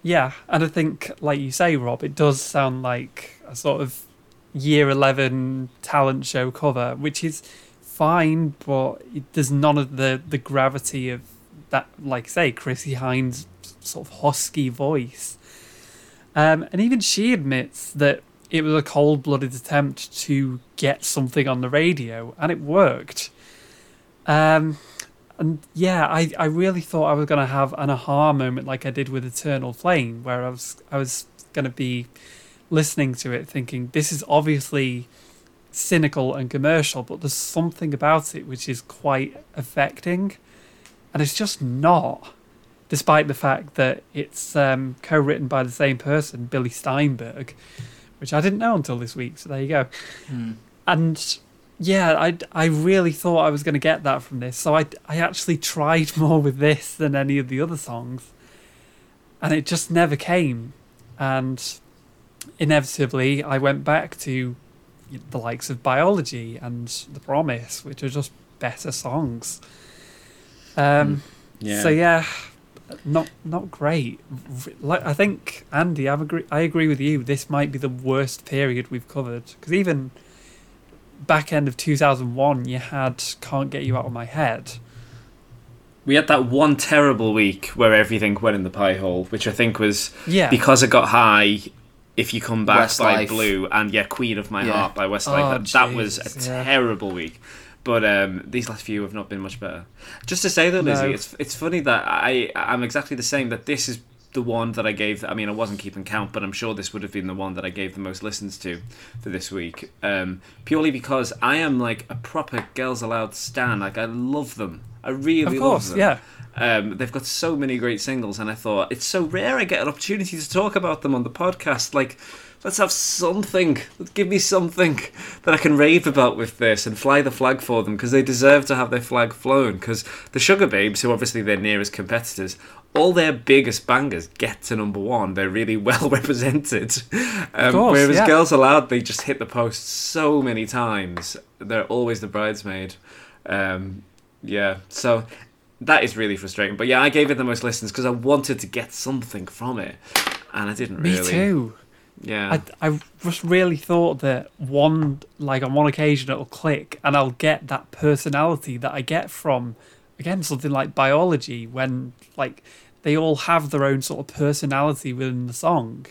yeah, and I think, like you say, Rob, it does sound like a sort of year 11 talent show cover, which is fine, but it, there's none of the, the gravity of that, like say, Chrissie Hynde's sort of husky voice. Um, and even she admits that it was a cold blooded attempt to get something on the radio, and it worked. Um, and yeah, I, I really thought I was going to have an aha moment like I did with Eternal Flame, where I was I was going to be listening to it thinking this is obviously cynical and commercial, but there's something about it which is quite affecting, and it's just not. Despite the fact that it's um, co-written by the same person, Billy Steinberg, which I didn't know until this week. So there you go. And yeah, I, I really thought I was going to get that from this. So I, I actually tried more with this than any of the other songs. And it just never came. And inevitably, I went back to the likes of Biology and The Promise, which are just better songs. Um, Yeah. So yeah, not not great. Like I think Andy, I agree. I agree with you. This might be the worst period we've covered because even back end of two thousand one, you had "Can't Get You Out of My Head." we had that one terrible week where everything went in the pie hole, which I think was Yeah. because it got high. If you come back by Westlife. Blue and yeah, Queen of My Yeah. Heart by Westlife, Oh, that, that was a yeah. terrible week. But um, these last few have not been much better. Just to say though, Lizzie, No. it's it's funny that I I'm exactly the same. That this is the one that I gave. I mean, I wasn't keeping count, but I'm sure this would have been the one that I gave the most listens to for this week. Um, purely because I am like a proper Girls Aloud stan. Like I love them. I really Of course, love them. yeah. Um, they've got so many great singles, and I thought it's so rare I get an opportunity to talk about them on the podcast. Like, let's have something. Let's give me something that I can rave about with this and fly the flag for them because they deserve to have their flag flown. Because the Sugababes, who obviously their nearest competitors, all their biggest bangers get to number one. They're really well represented. Um, course, whereas yeah. Girls Aloud, they just hit the post so many times. They're always the bridesmaid. Um, yeah, so that is really frustrating. But yeah, I gave it the most listens because I wanted to get something from it, and I didn't Me really. too. Yeah, I, I just really thought that one like on one occasion it'll click and I'll get that personality that I get from again something like biology when like they all have their own sort of personality within the song.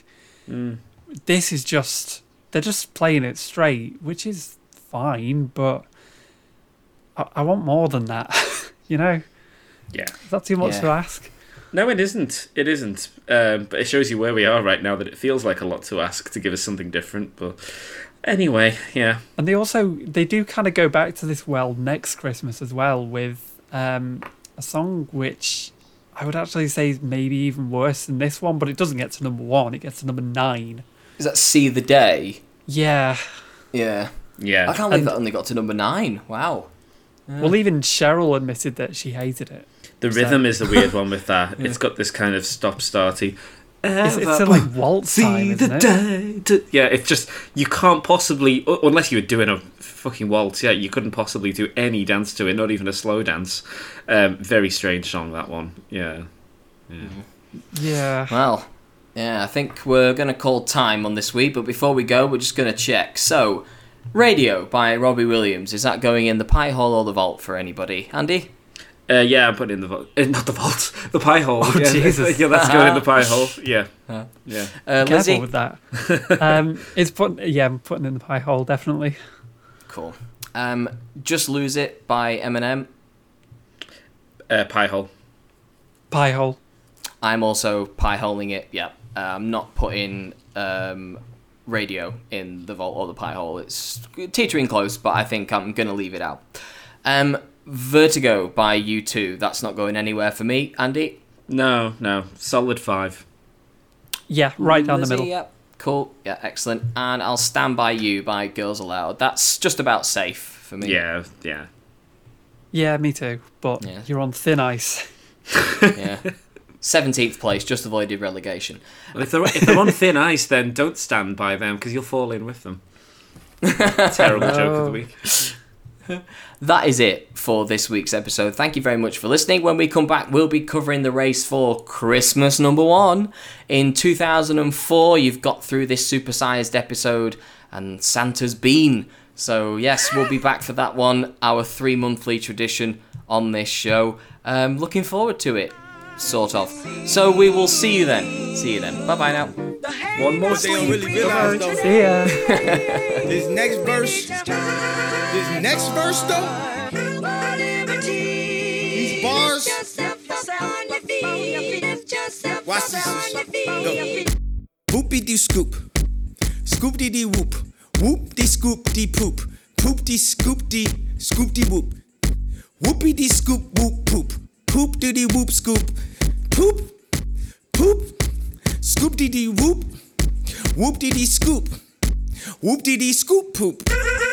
Mm. This is just they're just playing it straight, which is fine, but I, I want more than that. you know, yeah. is that too much Yeah. to ask? No, it isn't. It isn't. Um, but it shows you where we are right now. That it feels like a lot to ask to give us something different. But anyway, yeah. And they also they do kind of go back to this well next Christmas as well with um, a song which I would actually say maybe even worse than this one, but it doesn't get to number one. It gets to number nine. Is that See the Day? Yeah, Yeah. Yeah. I can't believe that only got to number nine. Wow. Well, even Cheryl admitted that she hated it. The rhythm is the weird one with that. It's got this kind of stop starty. It's, it's a, like waltz time, isn't it? day to- Yeah, it's just you can't possibly unless you were doing a fucking waltz. Yeah, you couldn't possibly do any dance to it, not even a slow dance. Um, very strange song that one. Yeah. Yeah. Well, yeah, I think we're going to call time on this week, but before we go, we're just going to check. So, Radio by Robbie Williams, is that going in the pie hole or the vault for anybody? Andy? Uh, yeah, I'm putting in the vault. Uh, not the vault. The pie hole. yeah, Jesus. yeah, that's going in the pie hole. Yeah. Yeah. Uh, Careful Lizzie? with that. um, it's put, yeah, I'm putting in the pie hole definitely. Cool. Um, Just Lose It by Eminem. Uh, pie hole. Pie hole. I'm also pie holing it. Yeah, uh, I'm not putting um, radio in the vault or the pie hole. It's teetering close, but I think I'm gonna leave it out. Um, Vertigo by U2. That's not going anywhere for me. Andy, No, no. Solid five. Yeah, right down the middle. Yep. Cool. Yeah, excellent. And I'll stand by you by Girls Aloud. That's just about safe for me. Yeah, yeah. Yeah, me too. But Yeah. you're on thin ice. Yeah. Seventeenth place, just avoided relegation. Well, if they're if they're on thin ice, then don't stand by them because you'll fall in with them. Terrible joke of the week. that is it for this week's episode. Thank you very much for listening. When we come back, we'll be covering the race for Christmas number one. In 2004, you've got through this supersized episode, and Santa's been. So, yes, we'll be back for that one, our three monthly tradition on this show. Um, looking forward to it, sort of. So, we will see you then. See you then. Bye bye now. One more What they don't really realize though, See ya. this next verse, this next verse though, these bars. Watch this. Look. Whoopie dee scoop, scoop dee dee whoop, whoop dee scoop dee poop, poop dee scoop dee scoop dee whoop, whoopie dee scoop whoop poop, poop dee whoop scoop, poop, poop, scoop dee whoop, whoop dee scoop, whoop dee scoop poop.